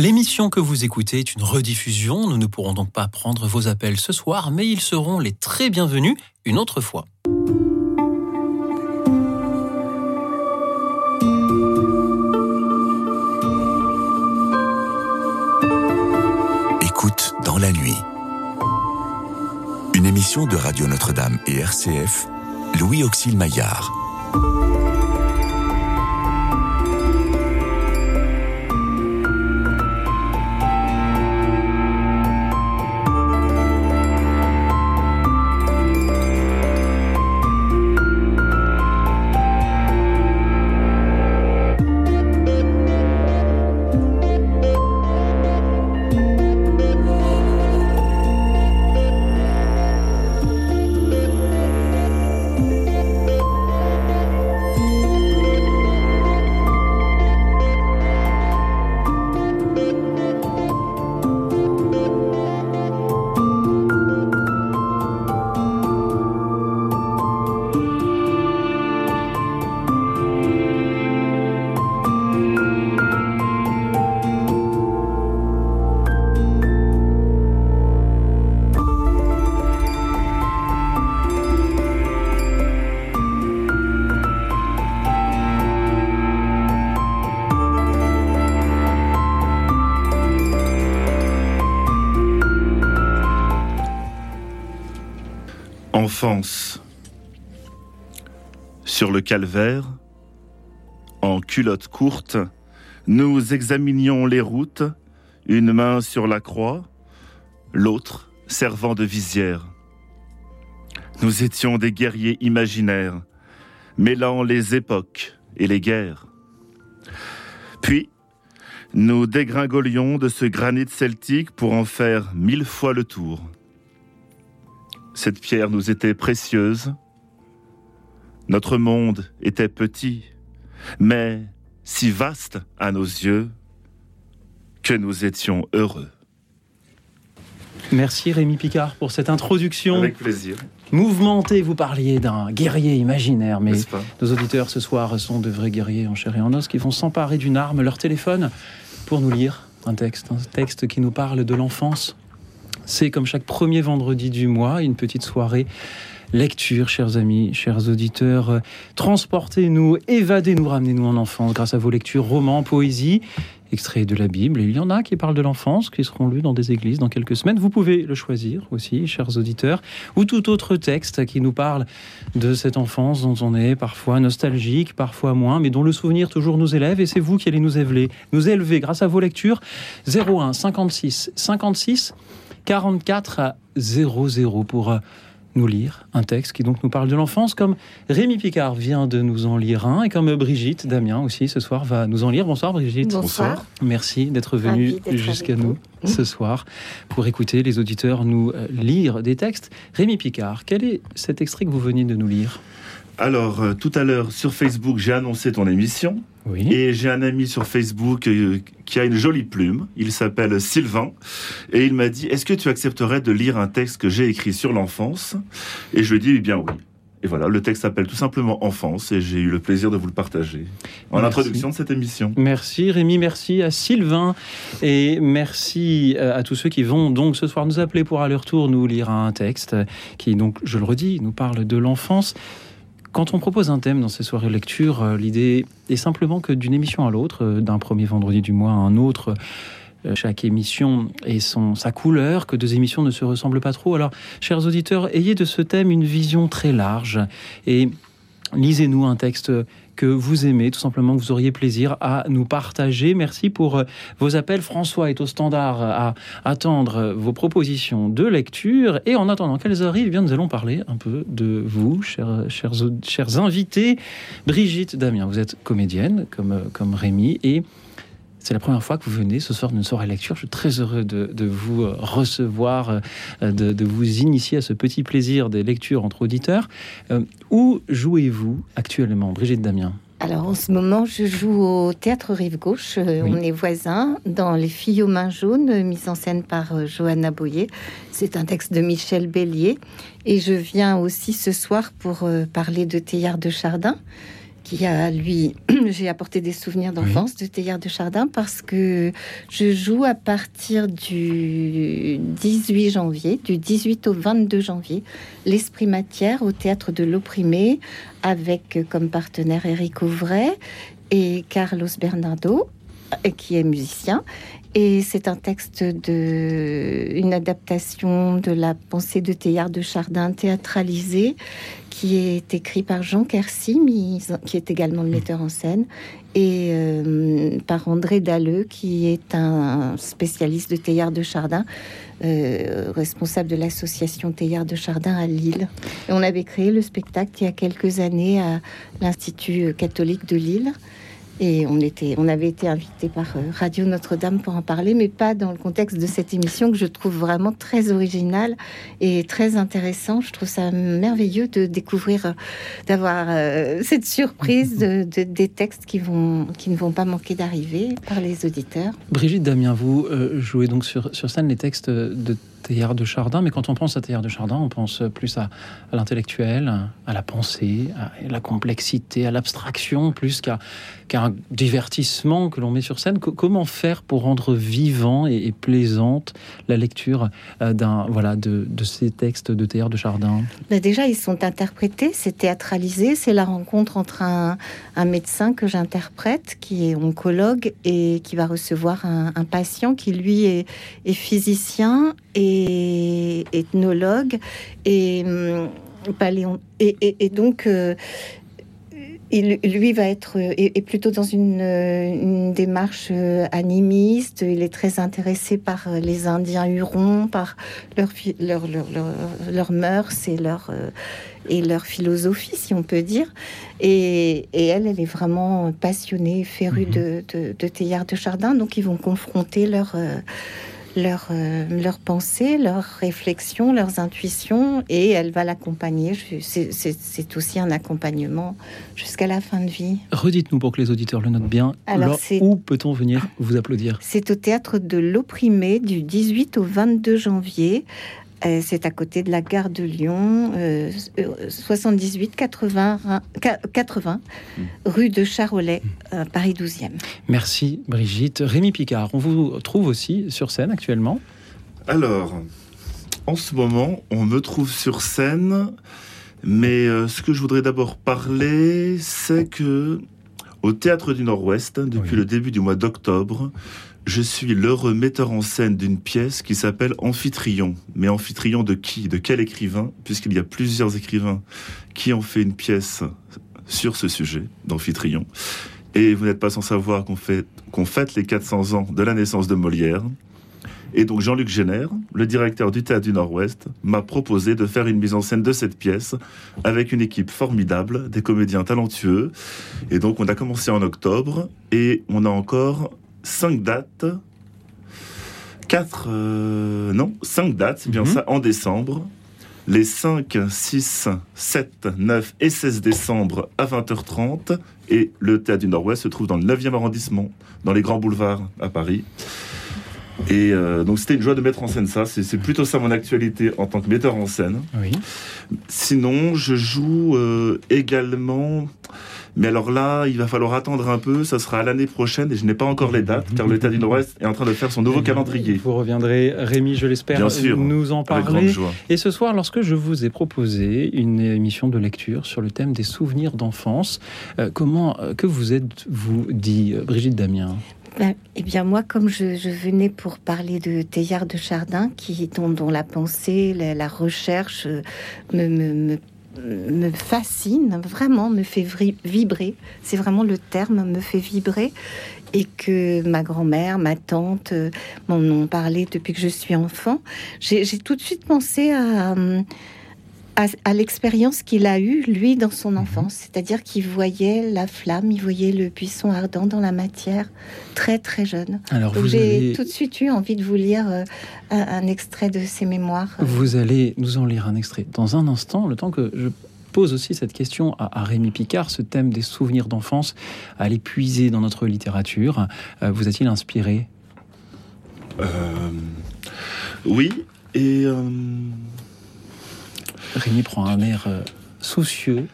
L'émission que vous écoutez est une rediffusion. Nous ne pourrons donc pas prendre vos appels ce soir, mais ils seront les très bienvenus une autre fois. Écoute dans la nuit. Une émission de Radio Notre-Dame et RCF, Louis Auxil Maillard. Calvaire, en culotte courte, nous examinions les routes, une main sur la croix, l'autre servant de visière. Nous étions des guerriers imaginaires, mêlant les époques et les guerres. Puis, nous dégringolions de ce granit celtique pour en faire mille fois le tour. Cette pierre nous était précieuse. Notre monde était petit, mais si vaste à nos yeux que nous étions heureux. Merci Rémi Picard pour cette introduction. Avec plaisir. Mouvementée, vous parliez d'un guerrier imaginaire, mais nos auditeurs ce soir sont de vrais guerriers en chair et en os qui vont s'emparer d'une arme, leur téléphone, pour nous lire un texte, un texte qui nous parle de l'enfance, c'est comme chaque premier vendredi du mois, une petite soirée lecture, chers amis, chers auditeurs. Transportez-nous, évadez-nous, ramenez-nous en enfance grâce à vos lectures, romans, poésie, extraits de la Bible. il y en a qui parlent de l'enfance, qui seront lus dans des églises dans quelques semaines. Vous pouvez le choisir aussi, chers auditeurs, ou tout autre texte qui nous parle de cette enfance dont on est parfois nostalgique, parfois moins, mais dont le souvenir toujours nous élève. Et c'est vous qui allez nous élever, nous élever grâce à vos lectures. 01 56 56 44 à 00 pour euh, nous lire un texte qui donc nous parle de l'enfance, comme Rémi Picard vient de nous en lire un, et comme Brigitte Damien aussi ce soir va nous en lire. Bonsoir Brigitte. Bonsoir. Merci d'être venue jusqu'à nous ce soir pour écouter les auditeurs nous euh, lire des textes. Rémi Picard, quel est cet extrait que vous venez de nous lire? Alors, euh, tout à l'heure, sur Facebook, j'ai annoncé ton émission. Oui. Et j'ai un ami sur Facebook euh, qui a une jolie plume. Il s'appelle Sylvain. Et il m'a dit, est-ce que tu accepterais de lire un texte que j'ai écrit sur l'enfance? Et je lui ai dit, eh bien oui. Et voilà, le texte s'appelle tout simplement Enfance et j'ai eu le plaisir de vous le partager en introduction de cette émission. Merci Rémi, merci à Sylvain et merci euh, à tous ceux qui vont donc ce soir nous appeler pour à leur tour nous lire un texte qui donc, je le redis, nous parle de l'enfance. Quand on propose un thème dans ces soirées lecture, euh, l'idée est simplement que d'une émission à l'autre, euh, d'un premier vendredi du mois à un autre, euh, chaque émission ait son, sa couleur, que deux émissions ne se ressemblent pas trop. Alors, chers auditeurs, ayez de ce thème une vision très large et lisez-nous un texte que vous aimez, tout simplement, que vous auriez plaisir à nous partager. Merci pour euh, vos appels. François est au standard à attendre vos propositions de lecture. Et en attendant qu'elles arrivent, eh bien, nous allons parler un peu de vous, chers, chers, invités. Brigitte Damien, vous êtes comédienne, comme, comme Rémi, et c'est la première fois que vous venez ce soir d'une soirée lecture. Je suis très heureux de, vous euh, recevoir, euh, de, vous initier à ce petit plaisir des lectures entre auditeurs. Euh, où jouez-vous actuellement, Brigitte Damien? Alors en ce moment, je joue au théâtre Rive Gauche. On est voisins dans Les filles aux mains jaunes, mise en scène par Johanna Boyer. C'est un texte de Michel Bélier. Et je viens aussi ce soir pour parler de Théard de Chardin qui a, lui, j'ai apporté des souvenirs d'enfance de Théard de Chardin parce que je joue à partir du 18 janvier, du 18 au 22 janvier, l'Esprit Matière au théâtre de l'Opprimé avec comme partenaire Eric Auvray et Carlos Bernardo qui est musicien. Et c'est un texte de une adaptation de la pensée de Théard de Chardin théâtralisée qui est écrit par Jean Kersi, qui est également le metteur en scène, et euh, par André Dalleux, qui est un spécialiste de Théard de Chardin, euh, responsable de l'association Théard de Chardin à Lille. Et on avait créé le spectacle il y a quelques années à l'Institut catholique de Lille. Et on, était, avait été invité par euh, Radio Notre-Dame pour en parler, mais pas dans le contexte de cette émission que je trouve vraiment très originale et très intéressant. Je trouve ça merveilleux de découvrir, euh, d'avoir euh, cette surprise de, des textes qui, vont, qui ne vont pas manquer d'arriver par les auditeurs. Brigitte Damien, vous jouez donc sur scène les textes de Théard de Chardin, mais quand on pense à Théard de Chardin, on pense plus à, l'intellectuel, à la pensée, à la complexité, à l'abstraction, plus qu'à un divertissement que l'on met sur scène. comment faire pour rendre vivant et, plaisante la lecture euh, d'un voilà de, ces textes de Théard de Chardin? Déjà, ils sont interprétés, c'est théâtralisé, c'est la rencontre entre un, médecin que j'interprète, qui est oncologue et qui va recevoir un, patient qui lui est, est physicien et ethnologue et hum, paléon et, donc euh, il, lui va être est, plutôt dans une, démarche euh, animiste. Il est très intéressé par euh, les Indiens Hurons, par leur, leur, leur, mœurs et leur, et leur philosophie, si on peut dire. Et, elle, elle est vraiment passionnée, férue mhm. de, de, de Théard de Chardin. Donc, ils vont confronter leur leurs leur euh, pensées, leurs réflexions, leurs intuitions, et elle va l'accompagner. C'est aussi un accompagnement jusqu'à la fin de vie. Redites-nous pour que les auditeurs le notent bien. Alors, où peut-on venir vous applaudir? C'est au théâtre de l'Opprimé du 18 au 22 janvier c'est à côté de la gare de Lyon, 78 80, 80 rue de Charolais, euh, Paris 12e. Merci Brigitte. Rémi Picard, on vous trouve aussi sur scène actuellement Alors, en ce moment, on me trouve sur scène, mais euh, ce que je voudrais d'abord parler, c'est que au Théâtre du Nord-Ouest, depuis le début du mois d'octobre, je suis l'heureux metteur en scène d'une pièce qui s'appelle Amphitryon. Mais Amphitryon de qui? De quel écrivain? Puisqu'il y a plusieurs écrivains qui ont fait une pièce sur ce sujet d'Amphitryon. Et vous n'êtes pas sans savoir qu'on fait, fête les 400 ans de la naissance de Molière. Et donc Jean-Luc Génère, le directeur du Théâtre du Nord-Ouest, m'a proposé de faire une mise en scène de cette pièce avec une équipe formidable, des comédiens talentueux. Et donc on a commencé en octobre et on a encore cinq dates. Quatre, euh, non, cinq dates, c'est bien mhm. ça, en décembre. Les 5, 6, 7, 9 et 16 décembre à 20h30. Et le Théâtre du Nord-Ouest se trouve dans le 9e arrondissement, dans les grands boulevards à Paris. Et euh, donc c'était une joie de mettre en scène ça. C'est plutôt ça mon actualité en tant que metteur en scène. Oui. Sinon, je joue euh, également mais alors là, il va falloir attendre un peu. Ça sera à l'année prochaine et je n'ai pas encore les dates car l'État du Nord-Ouest est en train de faire son nouveau calendrier. Vous reviendrez, Rémi, je l'espère, nous en parler. Et ce soir, lorsque je vous ai proposé une émission de lecture sur le thème des souvenirs d'enfance, euh, comment euh, que vous êtes-vous dit, euh, Brigitte Damien? Ben, eh bien, moi, comme je, venais pour parler de Théard de Chardin, qui, dont, la pensée, la, recherche me, me, me me fascine, vraiment me fait vibrer. C'est vraiment le terme, me fait vibrer. Et que ma grand-mère, ma tante euh, m'en ont parlé depuis que je suis enfant. J'ai tout de suite pensé à, à, l'expérience qu'il a eue, lui, dans son mhm. enfance. C'est-à-dire qu'il voyait la flamme, il voyait le buisson ardent dans la matière, très très jeune. Alors j'ai tout de suite eu envie de vous lire euh, un, extrait de ses mémoires. Vous allez nous en lire un extrait dans un instant, le temps que je pose aussi cette question à, Rémi Picard, ce thème des souvenirs d'enfance, à l'épuiser dans notre littérature. Euh, vous a-t-il inspiré? Euh, Oui, et Rémi prend un air euh, soucieux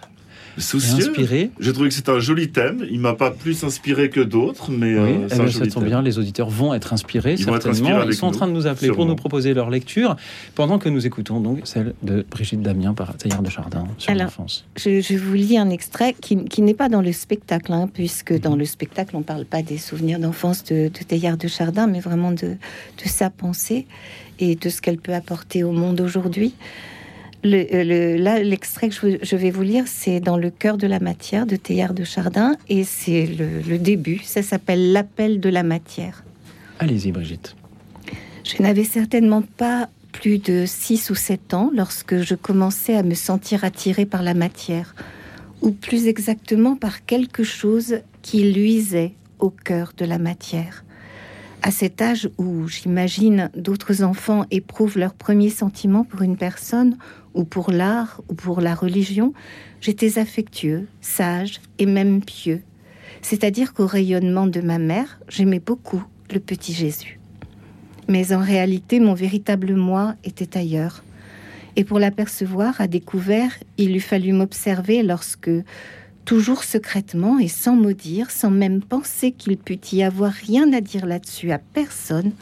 soucieux. inspiré. J'ai trouvé que c'était un joli thème. Il m'a pas plus inspiré que d'autres, mais euh, oui, c'est eh un bien, ça joli tombe thème. bien, les auditeurs vont être inspirés, Ils vont être certainement. inspirés Ils sont en train de nous appeler pour nous proposer leur lecture, pendant que nous écoutons donc celle de Brigitte Damien par Taillard de Chardin sur l'enfance. Je, je vous lis un extrait qui, qui n'est pas dans le spectacle, hein, puisque dans le spectacle, on ne parle pas des souvenirs d'enfance de, de Teilhard de Chardin, mais vraiment de, de sa pensée et de ce qu'elle peut apporter au monde aujourd'hui. Le, euh, le- l'extrait que je, vais vous lire, c'est dans le cœur de la matière de Teilhard de Chardin, et c'est le, le début. Ça s'appelle L'appel de la matière. Allez-y, Brigitte. Je n'avais certainement pas plus de 6 ou 7 ans lorsque je commençais à me sentir attirée par la matière, ou plus exactement par quelque chose qui luisait au cœur de la matière. À cet âge où, j'imagine, d'autres enfants éprouvent leurs premiers sentiments pour une personne, ou pour l'art, ou pour la religion, j'étais affectueux, sage et même pieux. C'est-à-dire qu'au rayonnement de ma mère, j'aimais beaucoup le petit Jésus. Mais en réalité, mon véritable moi était ailleurs. Et pour l'apercevoir à découvert, il eût fallu m'observer lorsque, toujours secrètement et sans mot dire, sans même penser qu'il pût y avoir rien à dire là-dessus à personne,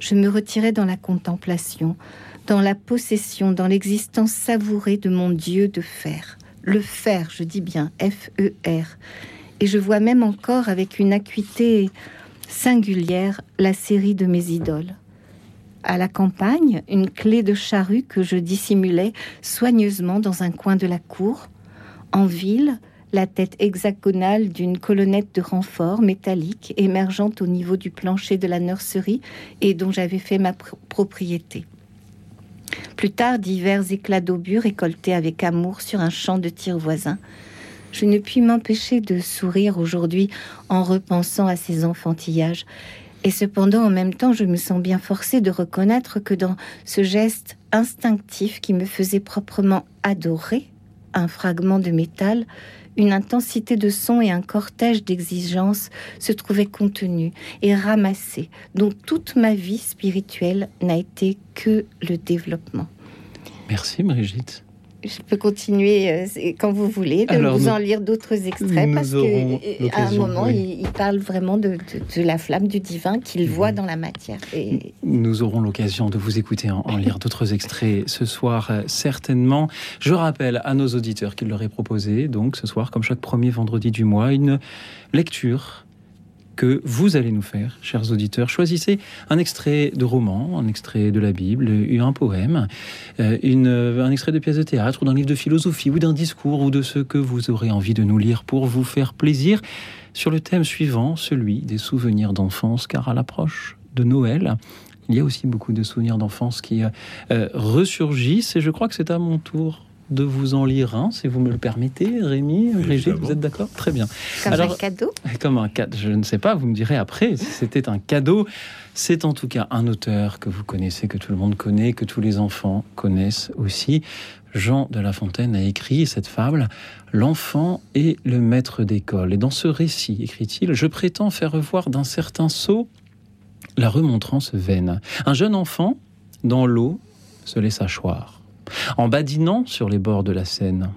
je me retirais dans la contemplation, dans la possession, dans l'existence savourée de mon Dieu de fer. Le fer, je dis bien F-E-R. Et je vois même encore avec une acuité singulière la série de mes idoles. À la campagne, une clé de charrue que je dissimulais soigneusement dans un coin de la cour. En ville, la tête hexagonale d'une colonnette de renfort métallique émergeant au niveau du plancher de la nurserie et dont j'avais fait ma pr- propriété. Plus tard, divers éclats d'obus récoltés avec amour sur un champ de tir voisin. Je ne puis m'empêcher de sourire aujourd'hui en repensant à ces enfantillages. Et cependant, en même temps, je me sens bien forcée de reconnaître que dans ce geste instinctif qui me faisait proprement adorer un fragment de métal, une intensité de son et un cortège d'exigences se trouvaient contenus et ramassés, dont toute ma vie spirituelle n'a été que le développement. Merci, Brigitte. Je peux continuer euh, quand vous voulez, de Alors, vous nous- en lire d'autres extraits, parce que euh, à un moment, oui. il, il parle vraiment de, de- de la flamme du divin qu'il Mhm. voit dans la matière. Et Nous aurons l'occasion de vous écouter en, en lire d'autres extraits ce soir, euh, certainement. Je rappelle à nos auditeurs qu'il leur est proposé, donc ce soir, comme chaque premier vendredi du mois, une lecture que vous allez nous faire, chers auditeurs. Choisissez un extrait de roman, un extrait de la Bible, un poème, euh, une, euh, un extrait de pièce de théâtre ou d'un livre de philosophie ou d'un discours ou de ce que vous aurez envie de nous lire pour vous faire plaisir sur le thème suivant, celui des souvenirs d'enfance, car à l'approche de Noël, il y a aussi beaucoup de souvenirs d'enfance qui euh, euh, ressurgissent et je crois que c'est à mon tour de vous en lire un, si vous me le permettez, Rémi, Brigitte, vous êtes d'accord? Très bien. comme Alors- un cadeau? Comme un cadeau, je ne sais pas, vous me direz après si c'était un cadeau. C'est en tout cas un auteur que vous connaissez, que tout le monde connaît, que tous les enfants connaissent aussi. Jean de La Fontaine a écrit cette fable, L'enfant et le maître d'école. Et dans ce récit, écrit-il, je prétends faire revoir d'un certain sceau la remontrance vaine. Un jeune enfant, dans l'eau, se laissa choir, en badinant sur les bords de la Seine.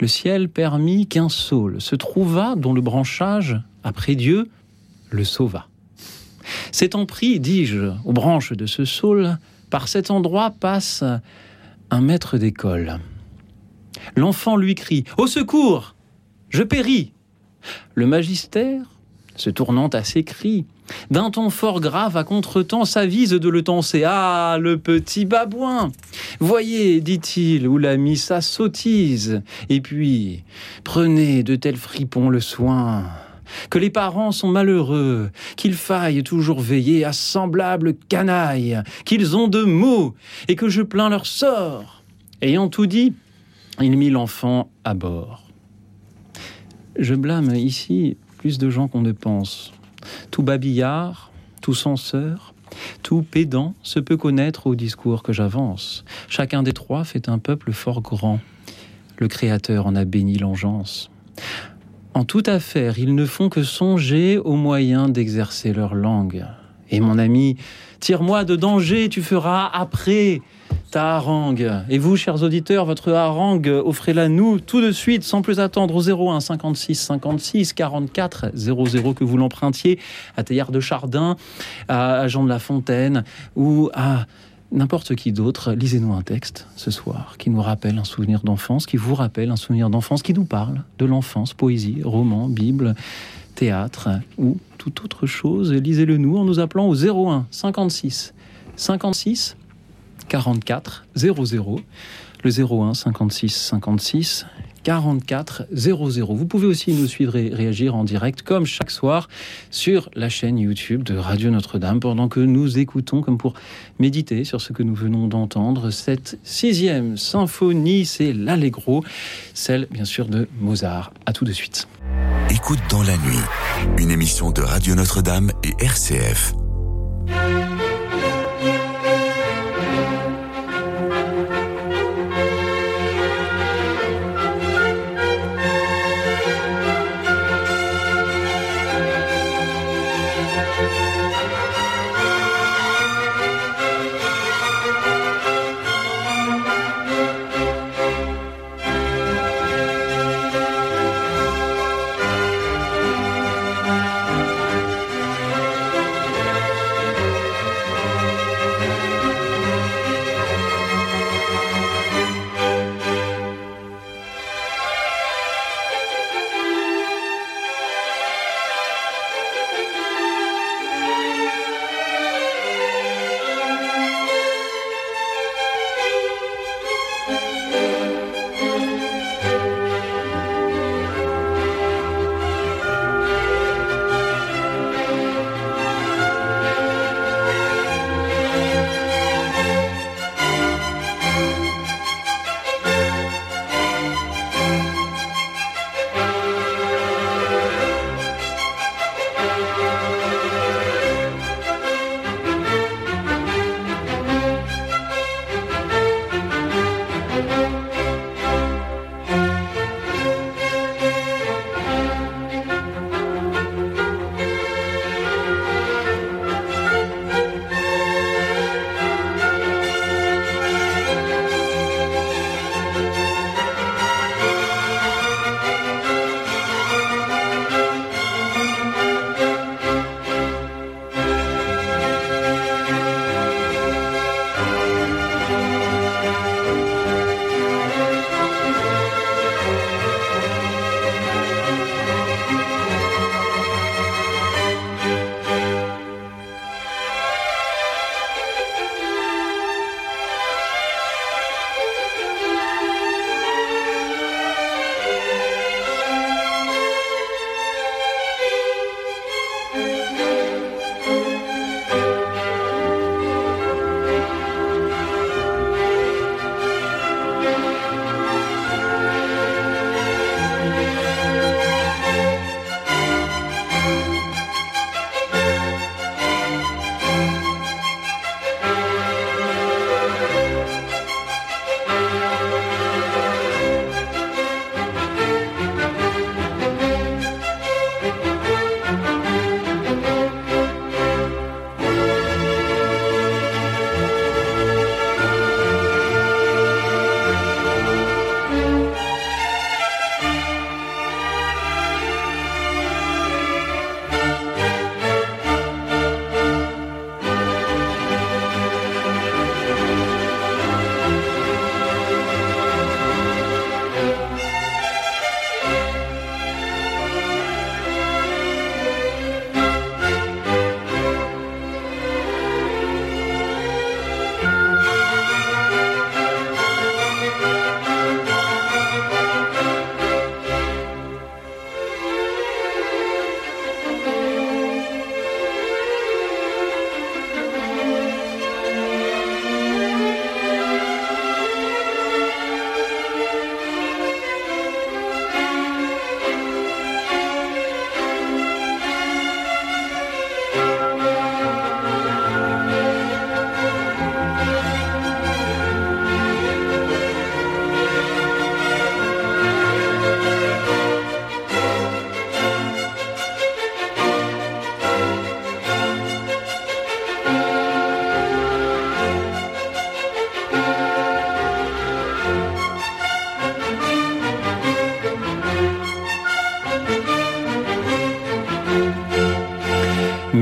Le ciel permit qu'un saule se trouva dont le branchage, après Dieu, le sauva. S'étant pris, dis-je, aux branches de ce saule, par cet endroit passe un maître d'école. L'enfant lui crie Au secours Je péris Le magistère, se tournant à ses cris, d'un ton fort grave à contretemps s'avise de le tenser. Ah, le petit babouin Voyez, dit-il, où l'a mis sa sottise. Et puis, prenez de tels fripons le soin. Que les parents sont malheureux, qu'il faille toujours veiller à semblables canailles, qu'ils ont de mots, et que je plains leur sort. Ayant tout dit, il mit l'enfant à bord. Je blâme ici plus de gens qu'on ne pense. Tout babillard, tout censeur, tout pédant se peut connaître au discours que j'avance. Chacun des trois fait un peuple fort grand. Le Créateur en a béni l'engeance. En toute affaire, ils ne font que songer aux moyens d'exercer leur langue. Et mon ami, tire-moi de danger, tu feras après ta harangue. Et vous, chers auditeurs, votre harangue, offrez-la nous tout de suite, sans plus attendre, au 01 56 56 44 00, que vous l'empruntiez à Théard de Chardin, à Jean de La Fontaine ou à n'importe qui d'autre, lisez-nous un texte ce soir qui nous rappelle un souvenir d'enfance, qui vous rappelle un souvenir d'enfance, qui nous parle de l'enfance, poésie, roman, Bible, théâtre ou toute autre chose. Lisez-le nous en nous appelant au 01 56 56 44 00. Le 01 56 56 44 00. Vous pouvez aussi nous suivre et réagir en direct, comme chaque soir, sur la chaîne YouTube de Radio Notre-Dame, pendant que nous écoutons, comme pour méditer sur ce que nous venons d'entendre, cette sixième symphonie, c'est l'Allegro, celle bien sûr de Mozart. À tout de suite. Écoute dans la nuit, une émission de Radio Notre-Dame et RCF.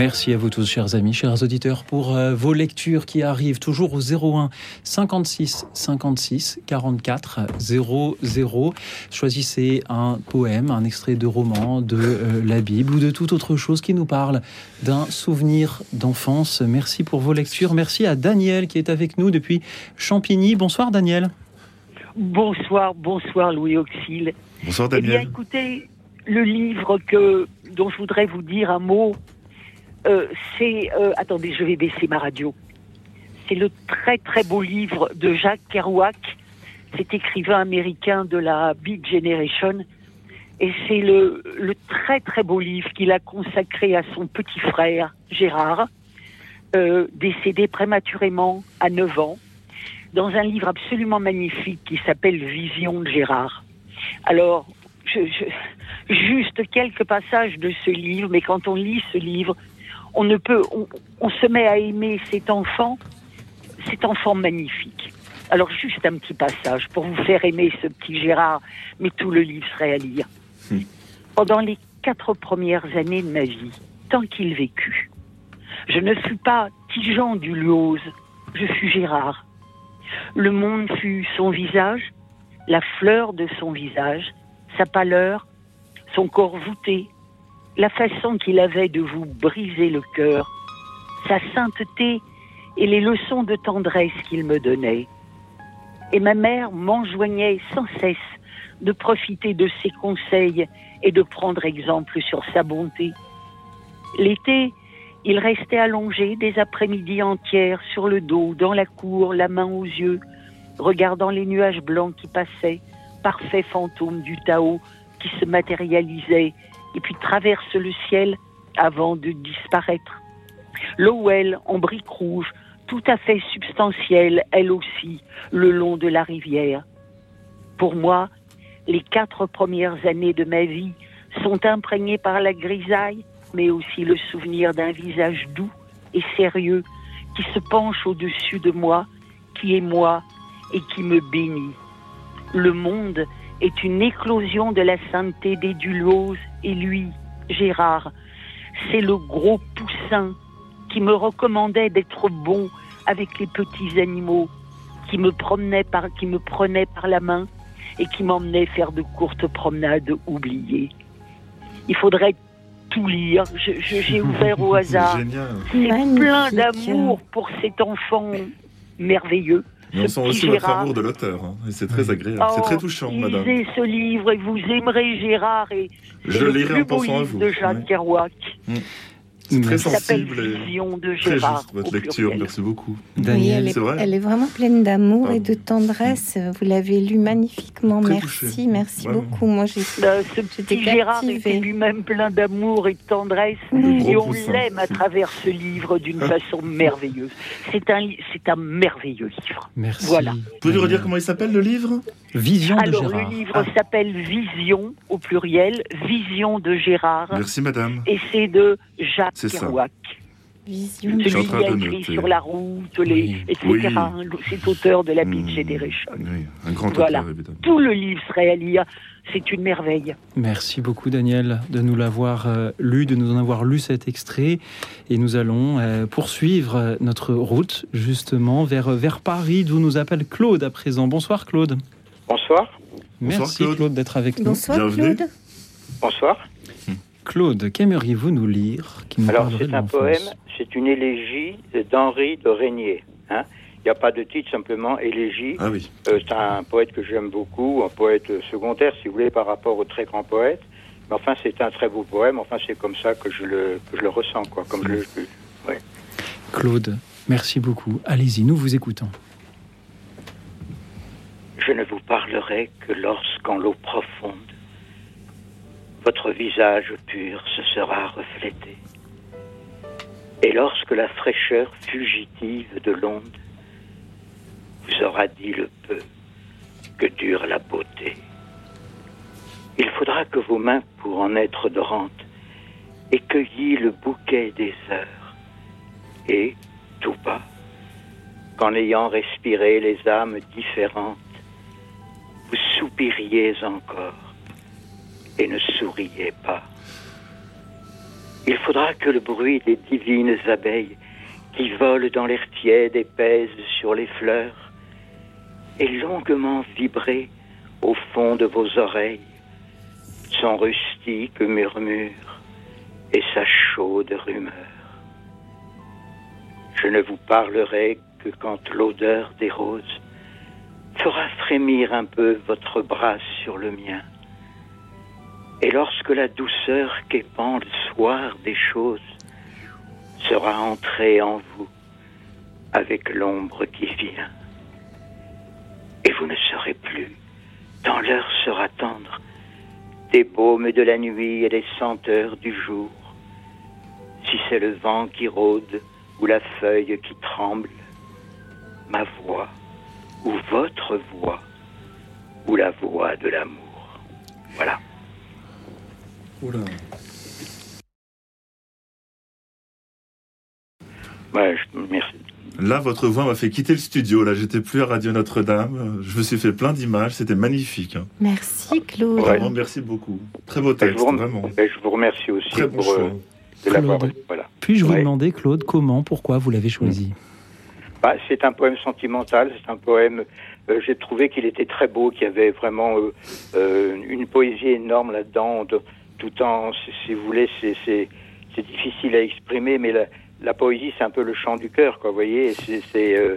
Merci à vous tous, chers amis, chers auditeurs, pour euh, vos lectures qui arrivent toujours au 01 56 56 44 00. Choisissez un poème, un extrait de roman, de euh, la Bible ou de toute autre chose qui nous parle d'un souvenir d'enfance. Merci pour vos lectures. Merci à Daniel qui est avec nous depuis Champigny. Bonsoir Daniel. Bonsoir, bonsoir Louis Auxil. Bonsoir Eh Daniel. bien, écoutez, le livre que, dont je voudrais vous dire un mot, euh, c'est... euh, attendez, je vais baisser ma radio. C'est le très très beau livre de Jacques Kerouac, cet écrivain américain de la Beat Generation. Et c'est le, le très très beau livre qu'il a consacré à son petit frère, Gérard, euh, décédé prématurément à 9 ans, dans un livre absolument magnifique qui s'appelle Vision de Gérard. Alors, je, je- juste quelques passages de ce livre, mais quand on lit ce livre, on ne peut, on, on se met à aimer cet enfant, cet enfant magnifique. Alors juste un petit passage pour vous faire aimer ce petit Gérard, mais tout le livre serait à lire. Hmm. Pendant les quatre premières années de ma vie, tant qu'il vécut, je ne fus pas Tigean du Luose, je fus Gérard. Le monde fut son visage, la fleur de son visage, sa pâleur, son corps voûté, la façon qu'il avait de vous briser le cœur, sa sainteté et les leçons de tendresse qu'il me donnait. Et ma mère m'enjoignait sans cesse de profiter de ses conseils et de prendre exemple sur sa bonté. L'été, il restait allongé des après-midi entières sur le dos, dans la cour, la main aux yeux, regardant les nuages blancs qui passaient, parfaits fantômes du Tao qui se matérialisaient et puis traversent le ciel avant de disparaître. L'Owell en briques rouges, tout à fait substantielle, elle aussi, le long de la rivière. Pour moi, les quatre premières années de ma vie sont imprégnées par la grisaille, mais aussi le souvenir d'un visage doux et sérieux qui se penche au-dessus de moi, qui est moi et qui me bénit. Le monde est une éclosion de la sainteté des Dulose et lui, Gérard, c'est le gros poussin qui me recommandait d'être bon avec les petits animaux, qui me promenait par, qui me prenait par la main et qui m'emmenait faire de courtes promenades oubliées. Il faudrait tout lire. Je- je- J'ai ouvert au hasard. Génial. C'est plein d'amour pour cet enfant merveilleux. Mais on sent aussi votre Gérard. amour de l'auteur. hein, Et c'est très Oui. agréable. c'est Oh, très touchant, madame. Lisez ce livre et vous aimerez Gérard et Je lirai plus en beau pensant à livre vous. de Jacques. Kerouac. C'est très sensible et Vision de très Gérard. juste votre lecture. pluriel. Merci beaucoup. Oui, Daniel, elle est, c'est vrai. elle est vraiment pleine d'amour et de Ah. tendresse. Vous l'avez lu magnifiquement. Très merci, touché. merci Vraiment. beaucoup. Moi, j'ai Euh, ce petit Gérard captivée. était lui-même plein d'amour et de tendresse, Oui. et on l'aime à travers ce livre d'une façon merveilleuse. C'est un, c'est un merveilleux livre. Merci. Voilà. Vous pouvez nous redire comment il s'appelle le livre? Vision de Alors, Gérard. le livre Ah. s'appelle Vision, au pluriel, Vision de Gérard, Merci, madame. et c'est de Jacques C'est ça. Kerouac. vision. Celui qui a écrit noter. sur la route, les, Oui. etc. Oui. C'est auteur de la Hmm. Generation. Oui, un grand Voilà. auteur, évidemment. Tout le livre serait à lire. C'est une merveille. Merci beaucoup Daniel de nous l'avoir euh, lu, de nous en avoir lu cet extrait. Et nous allons euh, poursuivre euh, notre route justement vers, vers Paris, d'où nous appelle Claude à présent. Bonsoir Claude. Bonsoir. Merci Claude. Claude, d'être avec nous. Bonsoir, Bienvenue. Claude. Bonsoir. Claude, qu'aimeriez-vous nous lire qui nous Alors, c'est un poème, c'est une élégie d'Henri de Régnier. hein. Il n'y a pas de titre, simplement élégie. Ah oui. Euh, c'est un poète que j'aime beaucoup, un poète secondaire, si vous voulez, par rapport aux très grands poètes. Mais enfin, c'est un très beau poème. Enfin, c'est comme ça que je le, que je le ressens, quoi, comme je le Claude, merci beaucoup. Allez-y, nous vous écoutons. Je ne vous parlerai que lorsqu'en l'eau profonde, votre visage pur se sera reflété. Et lorsque la fraîcheur fugitive de l'onde vous aura dit le peu que dure la beauté, il faudra que vos mains, pour en être odorantes, aient cueilli le bouquet des heures. Et, tout bas, qu'en ayant respiré les âmes différentes, vous soupiriez encore et ne souriez pas. Il faudra que le bruit des divines abeilles qui volent dans l'air tiède et pèsent sur les fleurs ait longuement vibré au fond de vos oreilles son rustique murmure et sa chaude rumeur. Je ne vous parlerai que quand l'odeur des roses fera frémir un peu votre bras sur le mien. Et lorsque la douceur qu'épand le soir des choses sera entrée en vous avec l'ombre qui vient, et vous ne serez plus, dans l'heure sera tendre, des baumes de la nuit et des senteurs du jour, si c'est le vent qui rôde ou la feuille qui tremble, ma voix ou votre voix ou la voix de l'amour. Voilà. Oula. Ouais, je- merci. Là, votre voix m'a fait quitter le studio. Là, j'étais plus à Radio Notre-Dame. Je me suis fait plein d'images. C'était magnifique. hein. Merci Claude. Ouais. Vraiment, merci beaucoup. Très beau Je texte, vous, vraiment. et je vous remercie aussi Très bon pour euh, choix. de l'avoir. Claude. Voilà. Puis-je vous demander, Claude, comment, pourquoi vous l'avez choisi Bah, c'est un poème sentimental, c'est un poème. euh, J'ai trouvé qu'il était très beau, qu'il y avait vraiment euh, euh, une poésie énorme là-dedans, de- tout en, si, vous voulez, c'est difficile à exprimer, mais la, la poésie, c'est un peu le chant du cœur, quoi, vous voyez. c'est- euh,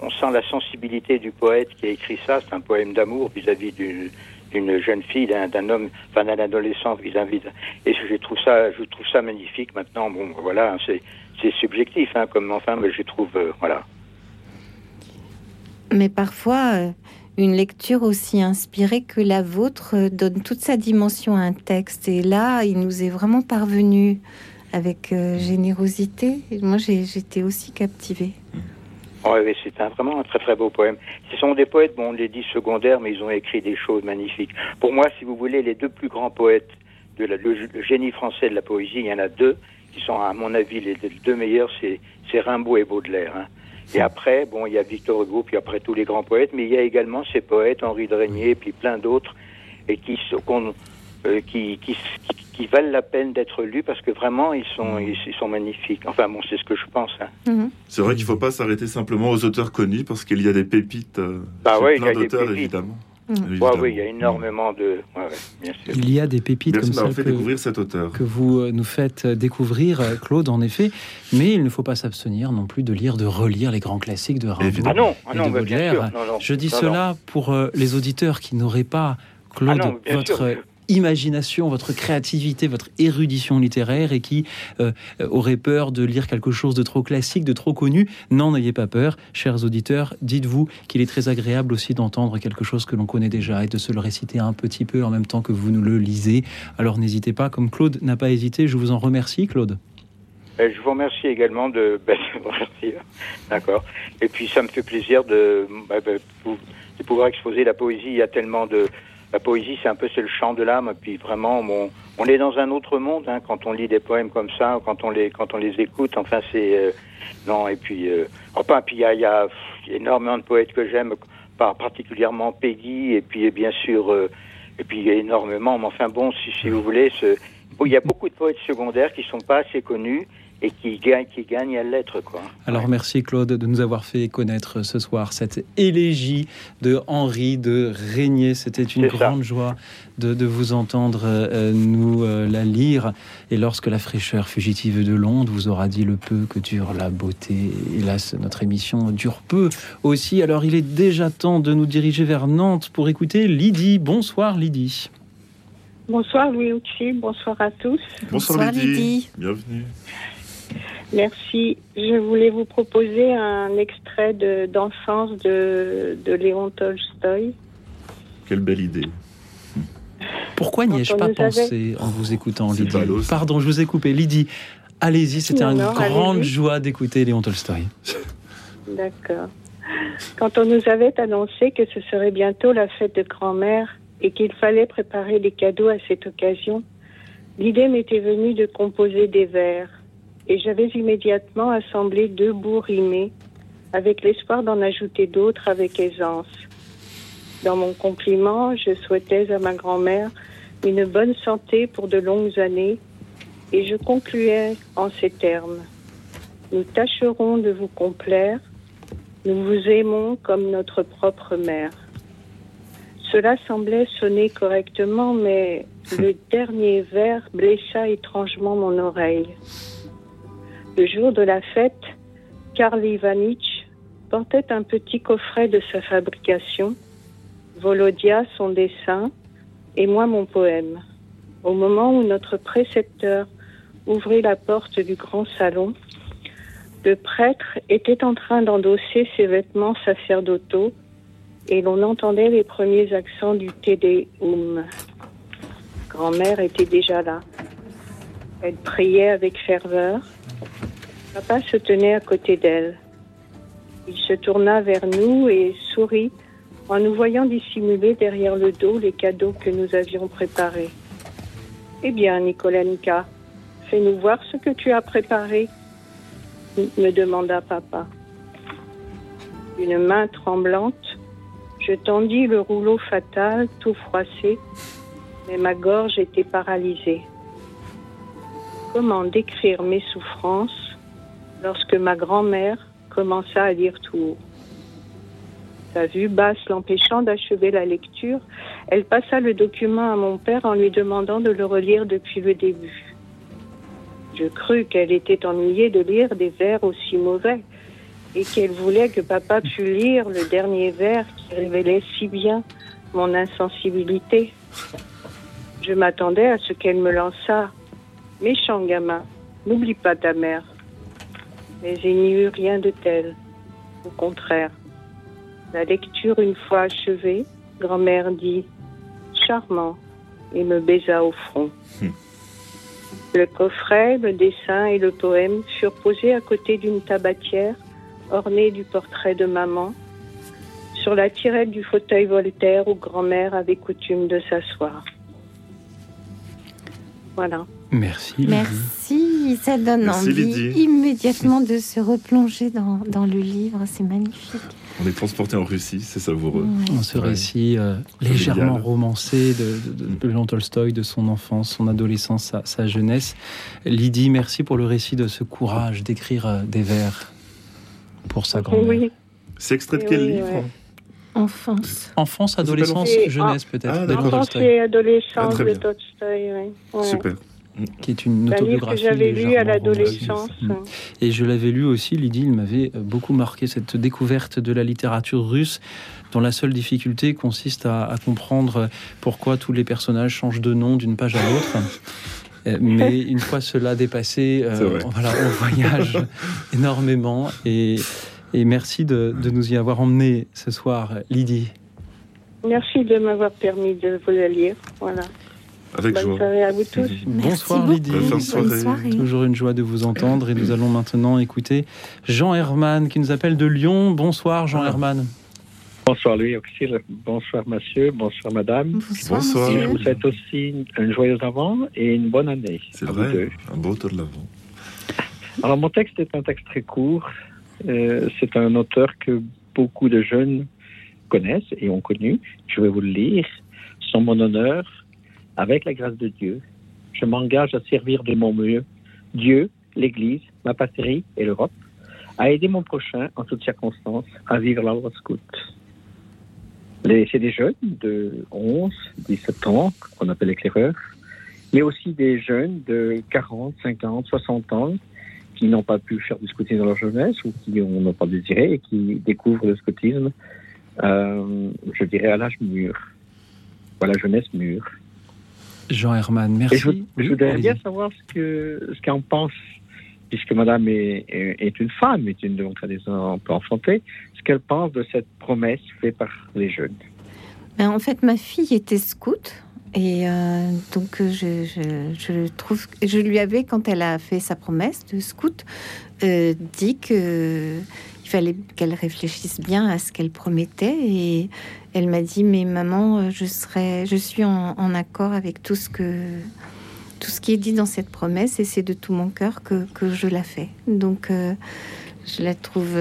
on sent la sensibilité du poète qui a écrit ça. C'est un poème d'amour vis-à-vis d'une jeune fille, d'un homme, enfin d'un adolescent vis-à-vis. Et je trouve ça, je trouve ça magnifique. Maintenant, bon, voilà, c'est c'est subjectif, hein, comme enfin, mais je trouve, euh, voilà. Mais parfois, euh, une lecture aussi inspirée que la vôtre donne toute sa dimension à un texte. Et là, il nous est vraiment parvenu avec euh, générosité. Et moi, j'étais aussi captivée. Ouais, ouais, c'est vraiment un très très beau poème. Ce sont des poètes, bon, on les dit secondaires, mais ils ont écrit des choses magnifiques. Pour moi, si vous voulez, les deux plus grands poètes, de la, le, le génie français de la poésie, il y en a deux qui sont, à mon avis, les, deux meilleurs, c'est c'est Rimbaud et Baudelaire. hein. Et après, bon, il y a Victor Hugo, puis après tous les grands poètes, mais il y a également ces poètes, Henri de Régnier, puis plein d'autres, et qui, euh, qui, qui, qui, qui valent la peine d'être lus parce que vraiment, ils sont, ils, ils sont magnifiques. Enfin, bon, c'est ce que je pense. hein. Mhm. C'est vrai qu'il ne faut pas s'arrêter simplement aux auteurs connus parce qu'il y a des pépites. euh, Bah ouais, plein d'auteurs, évidemment. Mm. Ouais, oui, il y a énormément de. Ouais, ouais, bien sûr. Il y a des pépites comme ça fait que, découvrir cet auteur. que vous euh, nous faites découvrir, euh, Claude, en effet. Mais il ne faut pas s'abstenir non plus de lire, de relire les grands classiques de Rimbaud. Ah non, ah Et de bien sûr. Baudelaire. Non, non, Je dis non, cela pour euh, les auditeurs qui n'auraient pas, Claude, Ah non, bien votre sûr. Imagination, votre créativité, votre érudition littéraire et qui euh, auraient peur de lire quelque chose de trop classique, de trop connu. N'en ayez pas peur, chers auditeurs. Dites-vous qu'il est très agréable aussi d'entendre quelque chose que l'on connaît déjà et de se le réciter un petit peu en même temps que vous nous le lisez. Alors n'hésitez pas, comme Claude n'a pas hésité, je vous en remercie, Claude. Euh, Je vous remercie également de. ben. D'accord. Et puis ça me fait plaisir de, bah, bah, de pouvoir exposer la poésie. Il y a tellement de. La poésie, c'est un peu c'est le chant de l'âme. Et puis vraiment, bon, on est dans un autre monde hein, quand on lit des poèmes comme ça, quand on les quand on les écoute. Enfin, c'est euh, non. Et puis euh, enfin, puis il y a, y a énormément de poètes que j'aime, par particulièrement Peggy. Et puis bien sûr, euh, et puis y a énormément. Mais enfin bon, si, si vous voulez, il y a beaucoup de poètes secondaires qui sont pas assez connus et qui gagnent, qui gagnent à l'être, quoi. Alors merci Claude de nous avoir fait connaître ce soir cette élégie de Henri de Régnier. C'était une C'est ça. grande joie de, de vous entendre euh, nous euh, la lire. Et lorsque la fraîcheur fugitive de l'onde vous aura dit le peu que dure la beauté, hélas notre émission dure peu aussi. Alors il est déjà temps de nous diriger vers Nantes pour écouter Lydie. Bonsoir Lydie. Bonsoir Louis Ouchi, bonsoir à tous. Bonsoir, Lydie. Lydie. Bienvenue. Merci. Je voulais vous proposer un extrait de- d'enfance de, de Léon Tolstoï. Quelle belle idée. Pourquoi n'y ai-je pas pensé en vous écoutant Lydie. Pardon, je vous ai coupé. Lydie, allez-y, c'était une grande joie d'écouter Léon Tolstoï. D'accord. Quand on nous avait annoncé que ce serait bientôt la fête de grand-mère et qu'il fallait préparer des cadeaux à cette occasion, l'idée m'était venue de composer des vers. Et j'avais immédiatement assemblé deux bouts rimés avec l'espoir d'en ajouter d'autres avec aisance. Dans mon compliment, je souhaitais à ma grand-mère une bonne santé pour de longues années et je concluais en ces termes. Nous tâcherons de vous complaire, nous vous aimons comme notre propre mère. Cela semblait sonner correctement, mais le dernier vers blessa étrangement mon oreille. Le jour de la fête, Karl Ivanich portait un petit coffret de sa fabrication, Volodia son dessin et moi mon poème. Au moment où notre précepteur ouvrit la porte du grand salon, le prêtre était en train d'endosser ses vêtements sacerdotaux et l'on entendait les premiers accents du Te Deum. Grand-mère était déjà là. Elle priait avec ferveur. Papa se tenait à côté d'elle. Il se tourna vers nous et sourit en nous voyant dissimuler derrière le dos les cadeaux que nous avions préparés. Eh bien, Nicolanka, fais-nous voir ce que tu as préparé, me demanda papa. Une main tremblante je tendis le rouleau fatal, tout froissé, mais ma gorge était paralysée. Comment décrire mes souffrances lorsque ma grand-mère commença à lire tout haut Sa vue basse l'empêchant d'achever la lecture, elle passa le document à mon père en lui demandant de le relire depuis le début. Je crus qu'elle était ennuyée de lire des vers aussi mauvais et qu'elle voulait que papa pût lire le dernier vers qui révélait si bien mon insensibilité. Je m'attendais à ce qu'elle me lançât. Méchant gamin, n'oublie pas ta mère. Mais il n'y eut rien de tel. Au contraire. La lecture une fois achevée, grand-mère dit Charmant et me baisa au front. Hum. Le coffret, le dessin et le poème furent posés à côté d'une tabatière ornée du portrait de maman, sur la tirette du fauteuil Voltaire où grand-mère avait coutume de s'asseoir. Voilà. Merci. Merci, ça donne envie immédiatement de se replonger dans, dans le livre, c'est magnifique. On est transporté en Russie, c'est savoureux. Dans ce récit euh, légèrement romancé de, de, Jean Tolstoï, de son enfance, son adolescence, sa, jeunesse. Lydie, merci pour le récit de ce courage d'écrire euh, des vers pour sa grand-mère. C'est extrait de quel livre Enfance. Enfance, adolescence, jeunesse peut-être. Ah, enfance et adolescence de Tolstoï. Super qui est une autobiographie. que j'avais lu à l'adolescence. Et je l'avais lu aussi, Lydie, il m'avait beaucoup marqué cette découverte de la littérature russe dont la seule difficulté consiste à, à comprendre pourquoi tous les personnages changent de nom d'une page à l'autre. Euh, mais une fois cela dépassé, euh, voilà, on voyage énormément. Et, et merci de, de, nous y avoir emmené ce soir, Lydie. Merci de m'avoir permis de vous le lire. Voilà. Avec Bonne joie. soirée à vous tous. Bonsoir Lydie. soirée. Toujours une joie de vous entendre et nous allons maintenant écouter Jean Herman qui nous appelle de Lyon. Bonsoir Jean ah. Herman. Bonsoir Louis Auxil, bonsoir monsieur, bonsoir madame. Bonsoir. Je vous souhaite aussi un joyeux avant et une bonne année. C'est vrai, un beau tour de l'avant. Alors mon texte est un texte très court. Euh, c'est un auteur que beaucoup de jeunes connaissent et ont connu. Je vais vous le lire. Sans mon honneur, avec la grâce de Dieu, je m'engage à servir de mon mieux Dieu, l'Église, ma patrie et l'Europe, à aider mon prochain en toutes circonstances à vivre la scout. C'est des jeunes de 11, 17 ans, qu'on appelle éclaireurs, mais aussi des jeunes de 40, 50, 60 ans qui n'ont pas pu faire du scoutisme dans leur jeunesse ou qui n'ont pas désiré et qui découvrent le scoutisme, euh, je dirais, à l'âge mûr, ou à la jeunesse mûre. Jean Herman, merci. je, voudrais bien savoir ce qu'en ce pense, puisque madame est, est, une femme, est une donc des un peu enfantée, ce qu'elle pense de cette promesse faite par les jeunes. Ben, en fait, ma fille était scout. Et euh, donc, je, je, je, trouve, je lui avais, quand elle a fait sa promesse de scout, euh, dit que il fallait qu'elle réfléchisse bien à ce qu'elle promettait. Et elle m'a dit, mais maman, je serai, je suis en, en, accord avec tout ce que tout ce qui est dit dans cette promesse, et c'est de tout mon cœur que, que je la fais. Donc, euh, je la trouve.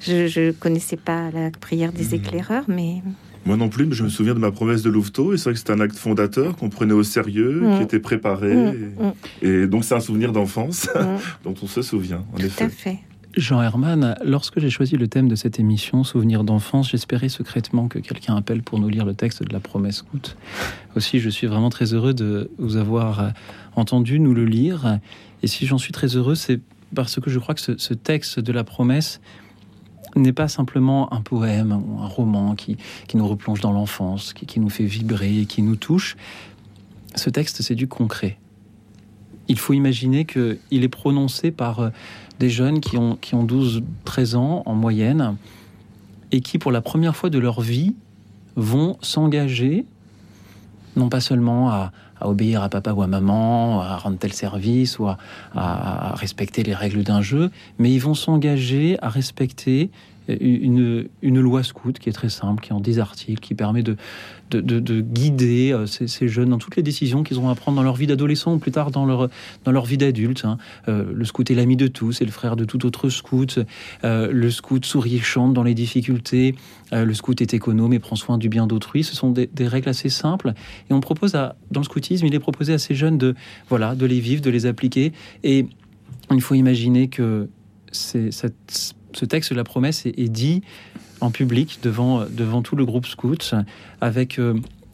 Je ne connaissais pas la prière des mmh. éclaireurs, mais. Moi non plus, mais je me souviens de ma promesse de Louveteau, et c'est vrai que c'était un acte fondateur qu'on prenait au sérieux, qui Mm. était préparé, Mm, et, et donc c'est un souvenir d'enfance dont on se souvient, en Tout effet. à fait. Jean Herman, lorsque j'ai choisi le thème de cette émission, Souvenirs d'enfance, j'espérais secrètement que quelqu'un appelle pour nous lire le texte de la promesse scout. Aussi, je suis vraiment très heureux de vous avoir euh, entendu nous le lire. Et si j'en suis très heureux, c'est parce que je crois que ce, texte de la promesse n'est pas simplement un poème ou un roman qui, qui nous replonge dans l'enfance, qui, qui nous fait vibrer qui nous touche. Ce texte, c'est du concret. Il faut imaginer qu'il est prononcé par euh, des jeunes qui ont, qui ont 12-13 ans en moyenne et qui, pour la première fois de leur vie, vont s'engager, non pas seulement à, obéir à papa ou à maman, à rendre tel service ou à, respecter les règles d'un jeu, mais ils vont s'engager à respecter une, une loi scout qui est très simple, qui est en 10 articles, qui permet de, de, de- de guider euh, ces, jeunes dans toutes les décisions qu'ils ont à prendre dans leur vie d'adolescent ou plus tard dans leur, dans leur vie d'adulte. hein. Euh, le scout est l'ami de tous, c'est le frère de tout autre scout. Euh, le scout sourit et chante dans les difficultés. Le scout est économe et prend soin du bien d'autrui. Ce sont des, règles assez simples. Et on propose à, dans le scoutisme, il est proposé à ces jeunes de, voilà, de les vivre, de les appliquer. Et il faut imaginer que cette- ce texte de la promesse est, dit en public devant, tout le groupe scout avec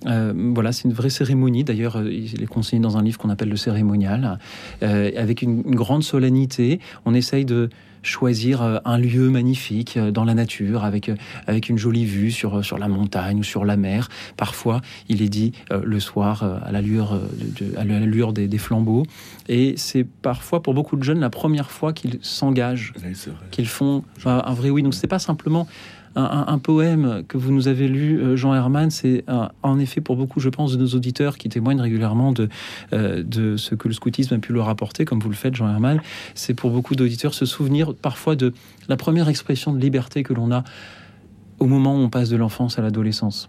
euh, voilà, c'est une vraie cérémonie. D'ailleurs, euh, il est conseillé dans un livre qu'on appelle le cérémonial, euh, avec une, une grande solennité. On essaye de choisir un lieu magnifique dans la nature, avec, avec une jolie vue sur, sur la montagne ou sur la mer. Parfois, il est dit euh, le soir à la lueur, de- à la lueur des, des flambeaux. Et c'est parfois, pour beaucoup de jeunes, la première fois qu'ils s'engagent Oui, qu'ils font un vrai oui. Donc c'est pas simplement un, poème que vous nous avez lu, euh, Jean Herman, c'est un- en effet pour beaucoup, je pense, de nos auditeurs qui témoignent régulièrement de, euh, de ce que le scoutisme a pu leur apporter, comme vous le faites, Jean Herman. C'est pour beaucoup d'auditeurs se souvenir parfois de la première expression de liberté que l'on a au moment où on passe de l'enfance à l'adolescence.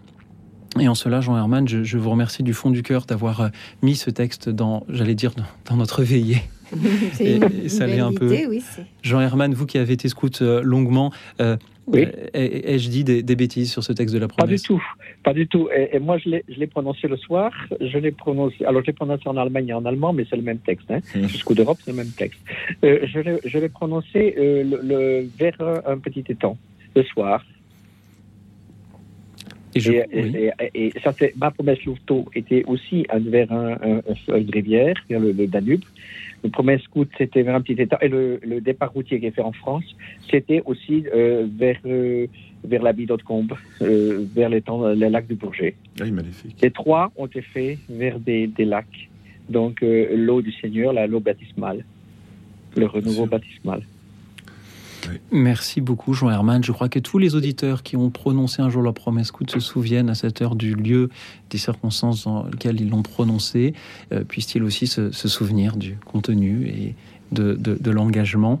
Et en cela, Jean Herman, je, vous remercie du fond du cœur d'avoir euh, mis ce texte dans, j'allais dire, dans notre veillée. C'est Et- une, et ça l'est un peu. oui. Jean Herman, vous qui avez été scout euh, longuement, euh, Oui. euh, ai- ai-je dit des, des bêtises sur ce texte de la Pas du promesse? tout, pas du tout. Et, et moi, je l'ai, prononcé le soir. Je l'ai prononcé. Alors, je l'ai prononcé en allemagne et en allemand, mais c'est le même texte. Hein. Jusqu'au d'Europe, c'est le même texte. Euh, je, l'ai, prononcé euh, le, le- vers un petit étang le soir. Et je- Et, oui. et- et- et ça, c'est ma promesse Louveteau était aussi un- vers un, un- un- une rivière, vers le, le Danube. Le promesse scout, c'était vers un petit étang. Et le, le départ routier qui est fait en France, c'était aussi euh, vers, euh, vers la Bidot-Combe, euh, vers l'étang, le lac du Bourget. Oui, magnifique. Les trois ont été faits vers des, des lacs. Donc, euh, l'eau du Seigneur, la l'eau baptismale, le renouveau sûr. Merci beaucoup, Jean Herman. Je crois que tous les auditeurs qui ont prononcé un jour leur promesse scout se souviennent à cette heure du lieu, des circonstances dans lesquelles ils l'ont prononcé. Euh, Puissent-ils aussi se, souvenir du contenu et de l'engagement?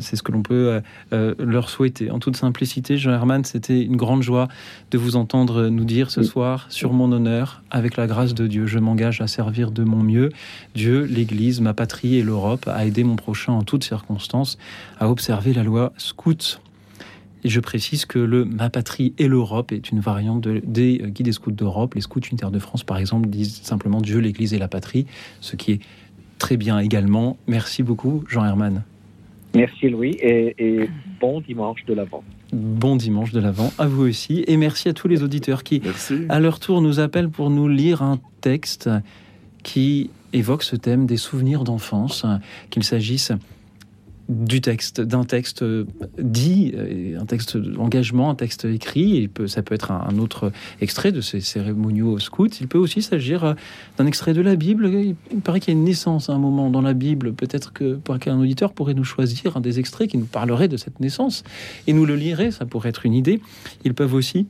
C'est ce que l'on peut euh, euh, leur souhaiter. En toute simplicité, Jean Herman, c'était une grande joie de vous entendre nous dire ce soir, sur mon honneur, avec la grâce de Dieu, je m'engage à servir de mon mieux Dieu, l'Église, ma patrie et l'Europe, à aider mon prochain en toutes circonstances, à observer la loi scout. Et je précise que le Ma patrie et l'Europe est une variante de- des guides des scouts d'Europe. Les scouts unitaires de France, par exemple, disent simplement Dieu, l'Église et la patrie, ce qui est très bien également. Merci beaucoup, Jean Herman. Merci Louis et, et bon dimanche de l'Avent. Bon dimanche de l'Avent à vous aussi. Et merci à tous les auditeurs qui, Merci. à leur tour, nous appellent pour nous lire un texte qui évoque ce thème des souvenirs d'enfance, qu'il s'agisse du texte, d'un texte dit, euh, un texte d'engagement, un texte écrit, et peut, ça peut être un, autre extrait de ces cérémoniaux scouts. Il peut aussi s'agir euh, d'un extrait de la Bible. Il, il paraît qu'il y a une naissance à un moment dans la Bible. Peut-être que qu'un auditeur pourrait nous choisir un des extraits qui nous parlerait de cette naissance et nous le lirait. Ça pourrait être une idée. Ils peuvent aussi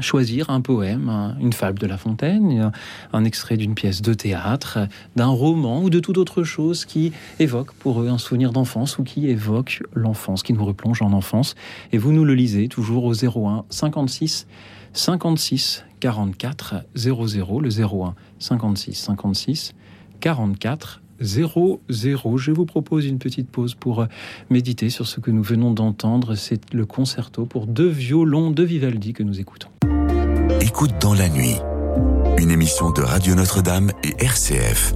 choisir un poème, un- une fable de La Fontaine, un, extrait d'une pièce de théâtre, d'un roman ou de toute autre chose qui évoque pour eux un souvenir d'enfance ou qui évoque l'enfance, qui nous replonge en enfance. Et vous nous le lisez toujours au 01 56 56 44 00, le 01 56 56 44 00. Je vous propose une petite pause pour euh, méditer sur ce que nous venons d'entendre. C'est le concerto pour deux violons de Vivaldi que nous écoutons. Écoute dans la nuit. Une émission de Radio Notre-Dame et RCF.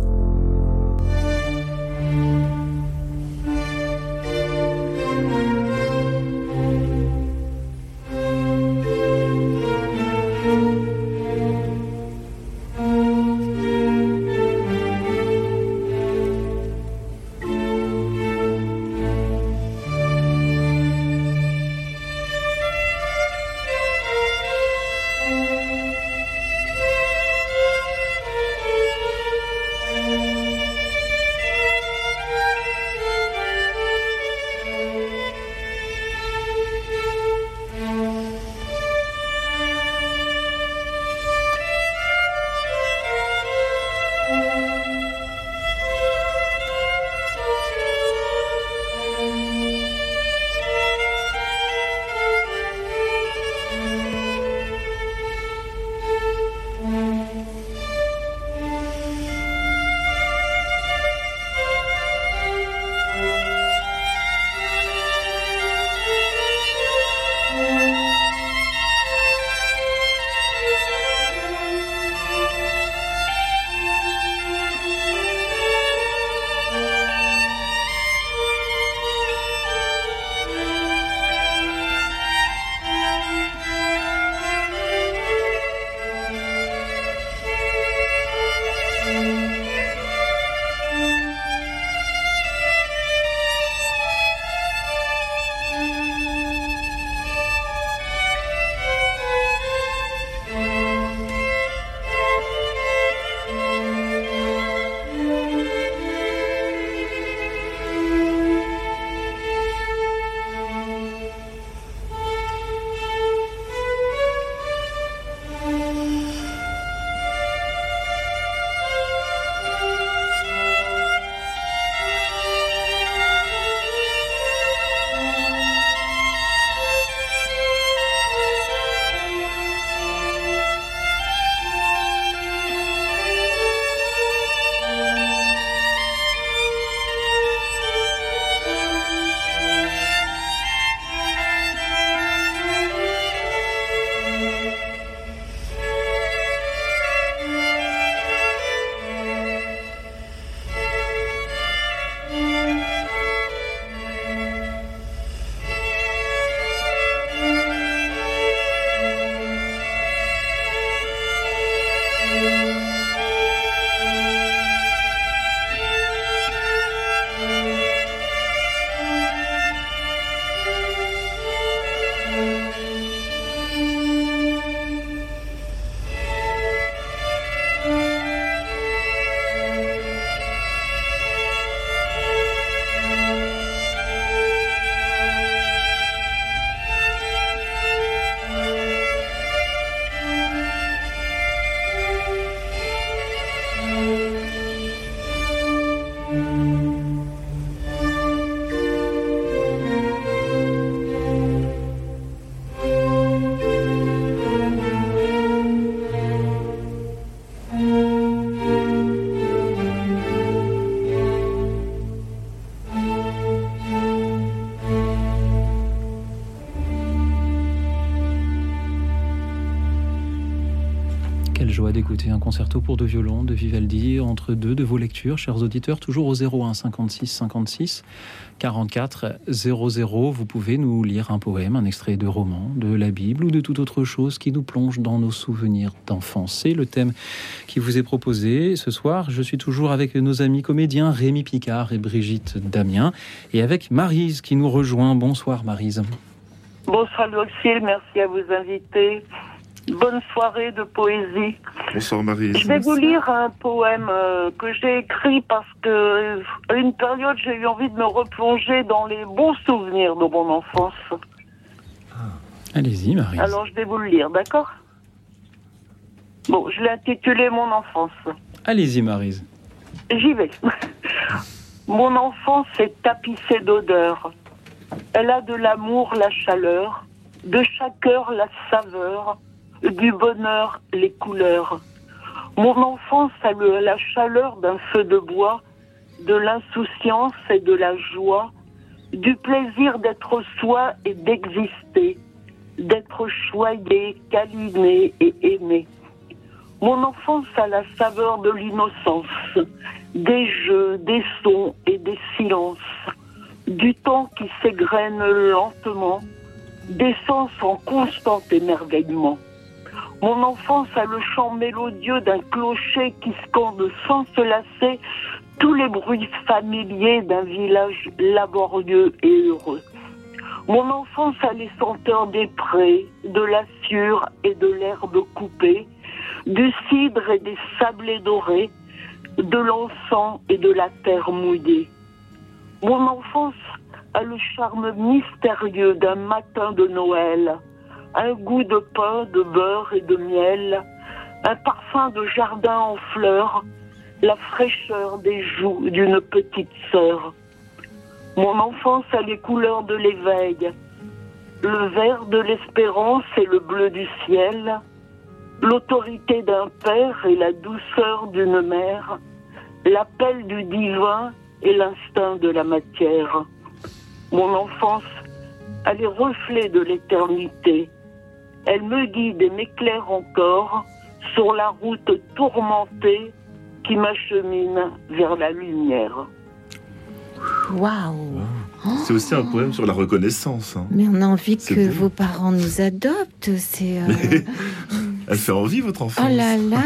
D'écouter un concerto pour deux violons de Vivaldi entre deux de vos lectures, chers auditeurs, toujours au 01 56 56 44 00. Vous pouvez nous lire un poème, un extrait de roman, de la Bible ou de toute autre chose qui nous plonge dans nos souvenirs d'enfance. C'est le thème qui vous est proposé ce soir. Je suis toujours avec nos amis comédiens Rémi Picard et Brigitte Damien et avec Marise qui nous rejoint. Bonsoir Marise. Bonsoir Lucille, merci à vous inviter. Bonne soirée de poésie. Bonsoir Marie. Je vais vous lire un poème euh, que j'ai écrit parce que euh, à une période j'ai eu envie de me replonger dans les bons souvenirs de mon enfance. Ah. Allez-y Marie. Alors je vais vous le lire, d'accord? Bon, je l'ai intitulé Mon enfance. Allez-y Marise. J'y vais. mon enfance est tapissée d'odeurs. Elle a de l'amour la chaleur, de chaque heure la saveur, du bonheur les couleurs. Mon enfance a la chaleur d'un feu de bois, de l'insouciance et de la joie, du plaisir d'être soi et d'exister. d'être choyé, câliné et aimé. Mon enfance a la saveur de l'innocence, des jeux, des sons et des silences, du temps qui s'égrène lentement, des sens en constant émerveillement. Mon enfance a le chant mélodieux d'un clocher qui scande sans se lasser tous les bruits familiers d'un village laborieux et heureux. Mon enfance a les senteurs des prés, de la et de l'herbe coupée, du cidre et des sablés dorés, de l'encens et de la terre mouillée. Mon enfance a le charme mystérieux d'un matin de Noël, un goût de pain, de beurre et de miel, un parfum de jardin en fleurs, la fraîcheur des joues d'une petite sœur. Mon enfance a les couleurs de l'éveil, le vert de l'espérance et le bleu du ciel, l'autorité d'un père et la douceur d'une mère, l'appel du divin et l'instinct de la matière. Mon enfance a les reflets de l'éternité. Elle me guide et m'éclaire encore sur la route tourmentée qui m'achemine vers la lumière. Waouh C'est aussi un poème sur la reconnaissance. hein. Mais on a envie que beau. vos parents nous adoptent. C'est. euh, Elle fait envie, votre enfance. Oh là là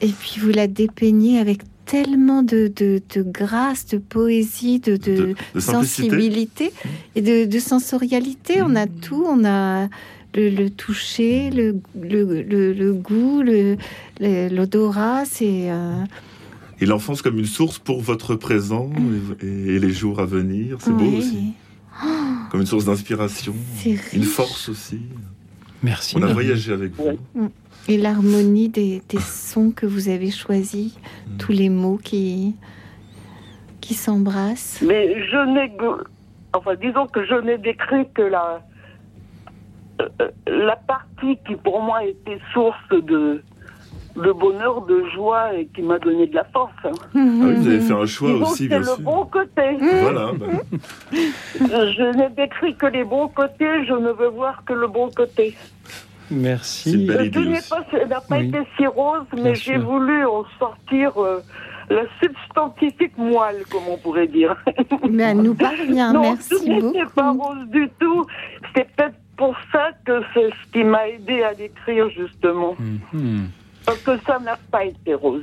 Et puis vous la dépeignez avec tellement de, de, de grâce, de poésie, de, de, De- de simplicité. sensibilité et de, de sensorialité. On a Mmh. tout, on a le, le toucher, le, le, le, le goût, le- le- l'odorat. C'est euh, Et l'enfance comme une source pour votre présent et, et les jours à venir. C'est beau aussi. Comme une source d'inspiration. Une force aussi. Merci. On a voyagé avec vous. Et l'harmonie des, des sons que vous avez choisis, Mm. tous les mots qui, qui s'embrassent. Mais je n'ai enfin disons que je n'ai décrit que la la partie qui pour moi était source de de bonheur, de joie et qui m'a donné de la force. hein. Ah oui, vous avez fait un choix Disons aussi, bien le sûr. bon côté. Voilà. bah, Euh, Je n'ai décrit que les bons côtés, je ne veux voir que le bon côté. C'est Merci. une belle Le idée tout n'a pas Oui. été si rose, mais j'ai voulu en sortir euh, la substantifique moelle, comme on pourrait dire. Mais elle nous parvient, non, merci ce n'était pas beaucoup. rose du tout. C'est peut-être pour ça que c'est ce qui m'a aidé à l'écrire, justement. Mhm. Parce que ça n'a pas été rose.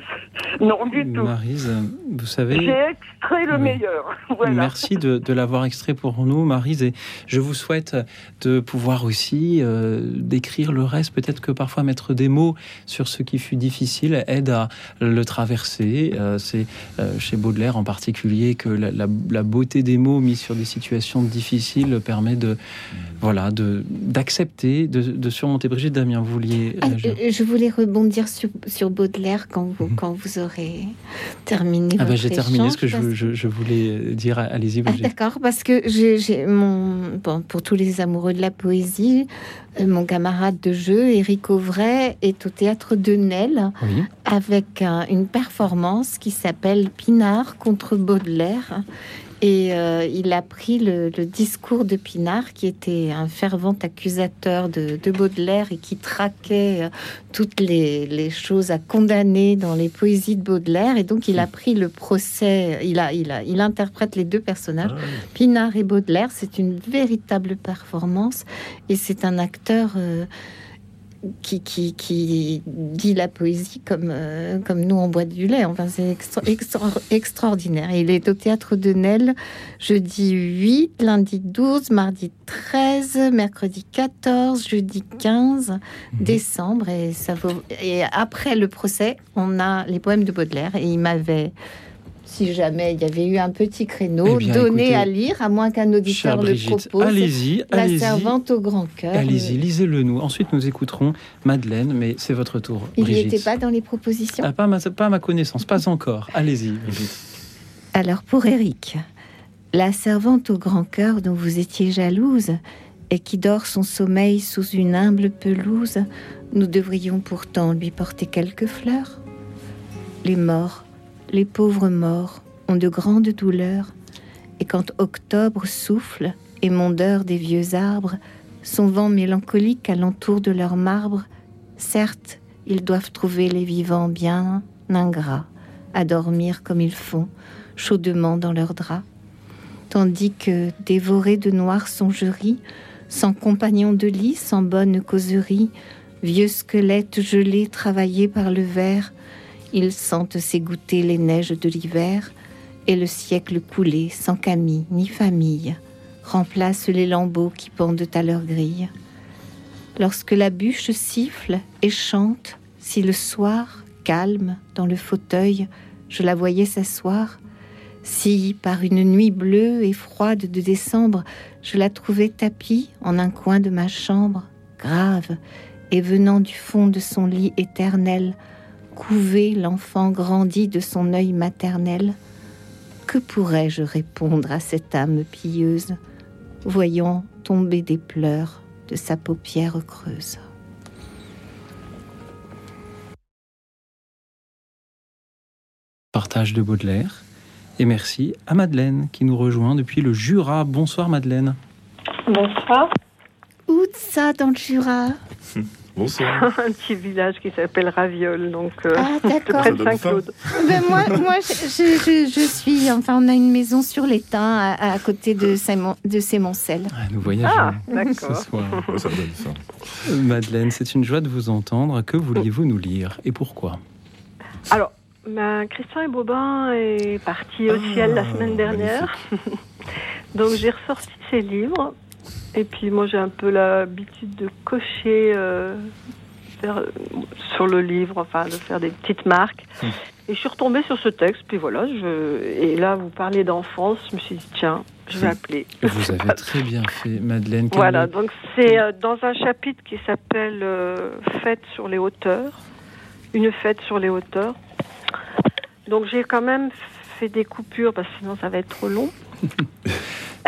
Non, du tout. Maryse, vous savez. J'ai extrait le Oui. meilleur. Voilà. Merci de, de l'avoir extrait pour nous, Maryse. Et je vous souhaite de pouvoir aussi euh, décrire le reste. Peut-être que parfois mettre des mots sur ce qui fut difficile aide à le traverser. Euh, C'est euh, chez Baudelaire en particulier que la, la- la beauté des mots mis sur des situations difficiles permet de voilà de d'accepter, de, de surmonter. Brigitte Damien, vous vouliez Ah, je voulais rebondir sur, sur Baudelaire quand vous, Mhm. quand vous aurez terminé Ah bah, j'ai terminé ce que je, je- je voulais dire. Allez-y, Ah, d'accord, parce que j'ai mon bon, pour tous les amoureux de la poésie, euh, mon camarade de jeu, Éric Auvray, est au théâtre de Nesle oui. avec un- une performance qui s'appelle Pinard contre Baudelaire. Et euh, il a pris le, le discours de Pinard, qui était un fervent accusateur de, de Baudelaire et qui traquait euh, toutes les, les choses à condamner dans les poésies de Baudelaire. Et donc, il a pris le procès, il, a, il, a, il interprète les deux personnages. Ah, Pinard et Baudelaire, c'est une véritable performance et c'est un acteur euh, qui, qui, qui dit la poésie comme, euh, comme nous on boit du lait. Enfin, c'est extra- extra- extraordinaire. Il est au théâtre de Nesle jeudi 8, lundi 12, mardi 13, mercredi 14, jeudi 15 décembre. Et, ça vaut... et après le procès, on a les poèmes de Baudelaire et il m'avait. Si jamais il y avait eu un petit créneau Eh bien, donné écoutez, à lire, à moins qu'un auditeur le Brigitte, propose, allez-y, La servante au grand cœur. Allez-y, lisez-le nous. Ensuite, nous écouterons Madeleine, mais c'est votre tour. Il n'y était pas dans les propositions. Ah, pas, à ma, pas à ma connaissance, pas encore. Allez-y, Brigitte. Alors pour Eric, la servante au grand cœur dont vous étiez jalouse et qui dort son sommeil sous une humble pelouse, nous devrions pourtant lui porter quelques fleurs. Les morts, les pauvres morts, ont de grandes douleurs, et quand octobre souffle, émondeur des vieux arbres, son vent mélancolique alentour de leur marbre. Certes, ils doivent trouver les vivants bien ingrats, à dormir comme ils font, chaudement dans leurs draps, tandis que, dévorés de noires songeries, sans compagnon de lit, sans bonne causerie, vieux squelettes gelés travaillés par le verre, ils sentent s'égoutter les neiges de l'hiver, et le siècle coulé, sans Camille ni famille, remplace les lambeaux qui pendent à leur grille. Lorsque la bûche siffle et chante, si le soir, calme, dans le fauteuil, je la voyais s'asseoir, si, par une nuit bleue et froide de décembre, je la trouvais tapie en un coin de ma chambre, grave, et venant du fond de son lit éternel, couver l'enfant grandi de son œil maternel, que pourrais-je répondre à cette âme pieuse, voyant tomber des pleurs de sa paupière creuse? Partage de Baudelaire. Et merci à Madeleine qui nous rejoint depuis le Jura. Bonsoir Madeleine. Bonsoir. Où ça dans le Jura? Bonsoir. Un petit village qui s'appelle Raviol, donc euh, Ah d'accord. près de Saint-Claude. Ben moi, moi je, je- je- je suis, enfin on a une maison sur l'étang à, à côté de, Saint- de Sémoncel. Ah, nous voyageons Ah, ce d'accord. soir. ça donne faim. Madeleine, c'est une joie de vous entendre. Que vouliez-vous nous lire et pourquoi? Alors, ben, Christian et Bobin est parti au Ah, ciel la semaine dernière. Donc j'ai ressorti ses livres. Et puis moi j'ai un peu l'habitude de cocher euh, faire- sur le livre, enfin de faire des petites marques. Hmm. Et je suis retombée sur ce texte, puis voilà, je... et là vous parlez d'enfance, je me suis dit tiens, je vais appeler. Vous avez très bien fait, Madeleine. Voilà, donc c'est euh, dans un chapitre qui s'appelle euh, Fête sur les hauteurs, une fête sur les hauteurs. Donc j'ai quand même fait des coupures parce que sinon ça va être trop long.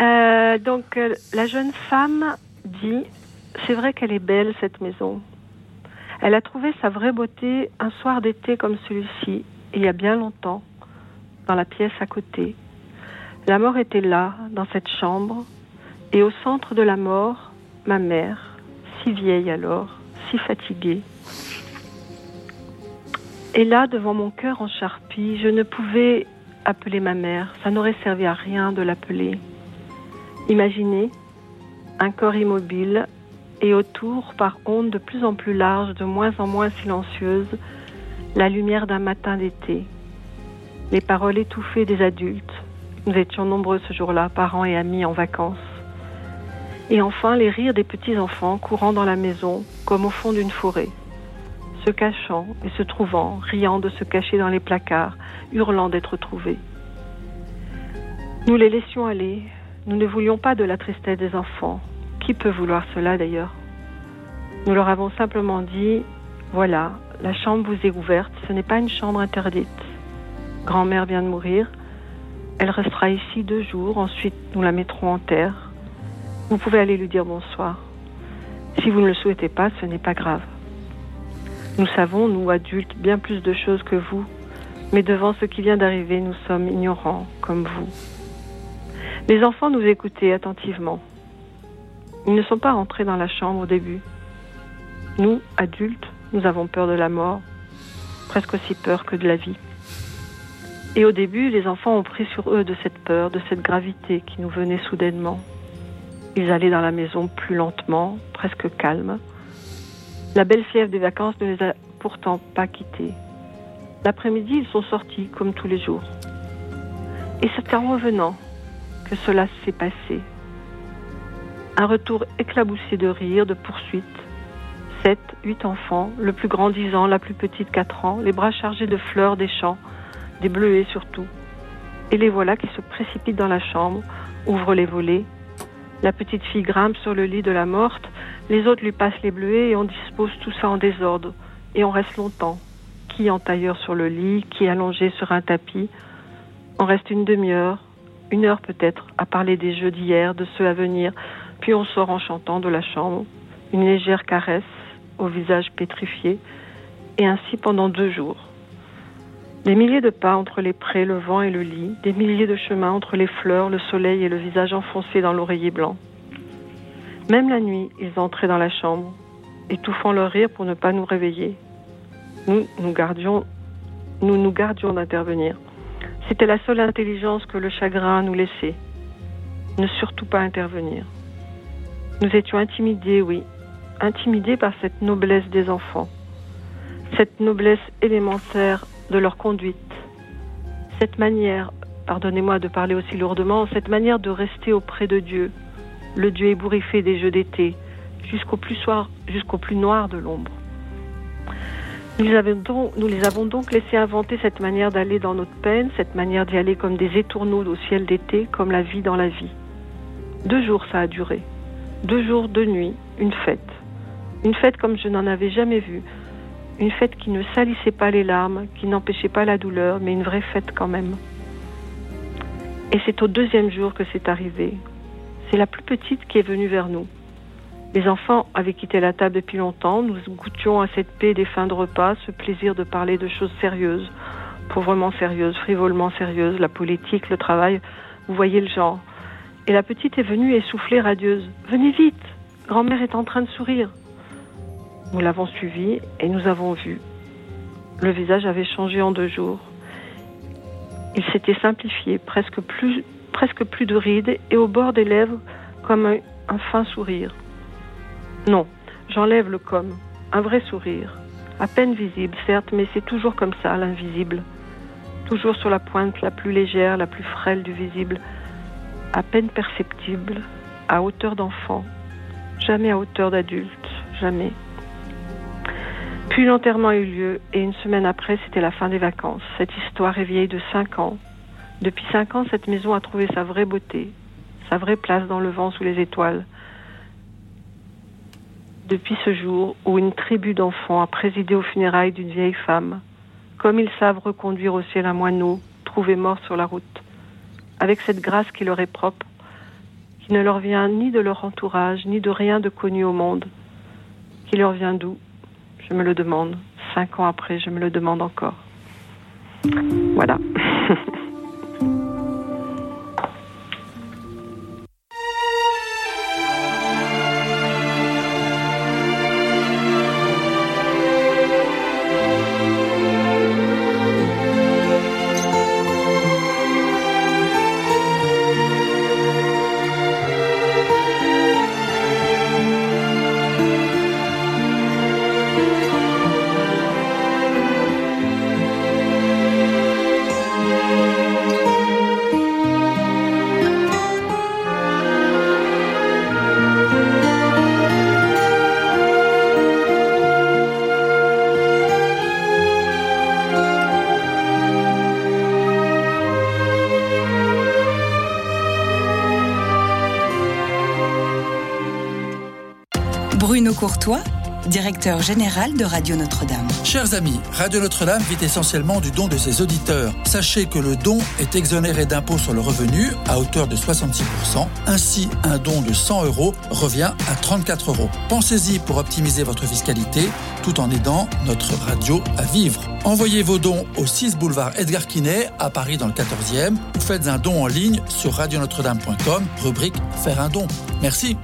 Euh, donc euh, la jeune femme dit, c'est vrai qu'elle est belle cette maison. Elle a trouvé sa vraie beauté un soir d'été comme celui-ci, il y a bien longtemps, dans la pièce à côté. La mort était là, dans cette chambre, et au centre de la mort, ma mère, si vieille alors, si fatiguée. Et là, devant mon cœur en charpie, je ne pouvais appeler ma mère. Ça n'aurait servi à rien de l'appeler. Imaginez un corps immobile et autour, par ondes de plus en plus larges, de moins en moins silencieuses, la lumière d'un matin d'été. Les paroles étouffées des adultes. Nous étions nombreux ce jour-là, parents et amis en vacances. Et enfin, les rires des petits-enfants courant dans la maison, comme au fond d'une forêt, se cachant et se trouvant, riant de se cacher dans les placards, hurlant d'être trouvés. Nous les laissions aller. Nous ne voulions pas de la tristesse des enfants. Qui peut vouloir cela d'ailleurs? Nous leur avons simplement dit, voilà, la chambre vous est ouverte, ce n'est pas une chambre interdite. Grand-mère vient de mourir, elle restera ici deux jours, ensuite nous la mettrons en terre. Vous pouvez aller lui dire bonsoir. Si vous ne le souhaitez pas, ce n'est pas grave. Nous savons, nous adultes, bien plus de choses que vous, mais devant ce qui vient d'arriver, nous sommes ignorants comme vous. Les enfants nous écoutaient attentivement. Ils ne sont pas rentrés dans la chambre au début. Nous, adultes, nous avons peur de la mort, presque aussi peur que de la vie. Et au début, les enfants ont pris sur eux de cette peur, de cette gravité qui nous venait soudainement. Ils allaient dans la maison plus lentement, presque calmes. La belle fièvre des vacances ne les a pourtant pas quittés. L'après-midi, ils sont sortis comme tous les jours. Et c'est en revenant que cela s'est passé. Un retour éclaboussé de rire, de poursuites. Sept, huit enfants, le plus grand dix ans, la plus petite quatre ans, les bras chargés de fleurs des champs, des bleuets surtout. Et les voilà qui se précipitent dans la chambre, ouvrent les volets. La petite fille grimpe sur le lit de la morte, les autres lui passent les bleuets et on dispose tout ça en désordre. Et on reste longtemps. Qui en tailleur sur le lit, qui allongé sur un tapis. On reste une demi-heure, une heure peut-être, à parler des jeux d'hier, de ceux à venir, puis on sort en chantant de la chambre, une légère caresse au visage pétrifié, et ainsi pendant deux jours. Des milliers de pas entre les prés, le vent et le lit, des milliers de chemins entre les fleurs, le soleil et le visage enfoncé dans l'oreiller blanc. Même la nuit, ils entraient dans la chambre, étouffant leur rire pour ne pas nous réveiller. Nous, nous gardions, nous nous gardions d'intervenir. C'était la seule intelligence que le chagrin nous laissait. Ne surtout pas intervenir. Nous étions intimidés, oui, intimidés par cette noblesse des enfants, cette noblesse élémentaire de leur conduite, cette manière, pardonnez-moi de parler aussi lourdement, cette manière de rester auprès de Dieu, le Dieu ébouriffé des jeux d'été, jusqu'au plus, noir de l'ombre. Nous les avons donc laissés inventer cette manière d'aller dans notre peine, cette manière d'y aller comme des étourneaux au ciel d'été, comme la vie dans la vie. Deux jours ça a duré. Deux jours, deux nuits, une fête. Une fête comme je n'en avais jamais vue. Une fête qui ne salissait pas les larmes, qui n'empêchait pas la douleur, mais une vraie fête quand même. Et c'est au deuxième jour que c'est arrivé. C'est la plus petite qui est venue vers nous. Les enfants avaient quitté la table depuis longtemps. Nous goûtions à cette paix des fins de repas, ce plaisir de parler de choses sérieuses, pauvrement sérieuses, frivolement sérieuses, la politique, le travail. Vous voyez le genre. Et la petite est venue essoufflée, radieuse. Venez vite, grand-mère est en train de sourire. Nous l'avons suivie et nous avons vu. Le visage avait changé en deux jours. Il s'était simplifié, presque plus, presque plus de rides et au bord des lèvres comme un, un fin sourire. Non, j'enlève le comme, un vrai sourire, à peine visible, certes, mais c'est toujours comme ça, l'invisible. Toujours sur la pointe la plus légère, la plus frêle du visible, à peine perceptible, à hauteur d'enfant, jamais à hauteur d'adulte, jamais. Puis l'enterrement a eu lieu et une semaine après, c'était la fin des vacances. Cette histoire est vieille de cinq ans. Depuis cinq ans, cette maison a trouvé sa vraie beauté, sa vraie place dans le vent sous les étoiles. Depuis ce jour où une tribu d'enfants a présidé aux funérailles d'une vieille femme, comme ils savent reconduire au ciel un moineau trouvé mort sur la route avec cette grâce qui leur est propre, qui ne leur vient ni de leur entourage, ni de rien de connu au monde, qui leur vient d'où? Je me le demande. Cinq ans après, je me le demande encore. Voilà. Bruno Courtois, directeur général de Radio Notre-Dame. Chers amis, Radio Notre-Dame vit essentiellement du don de ses auditeurs. Sachez que le don est exonéré d'impôt sur le revenu à hauteur de 66%. Ainsi, un don de 100 euros revient à 34 euros. Pensez-y pour optimiser votre fiscalité tout en aidant notre radio à vivre. Envoyez vos dons au 6 boulevard Edgar Quinet à Paris dans le 14e ou faites un don en ligne sur radionotre-dame.com, rubrique Faire un don. Merci.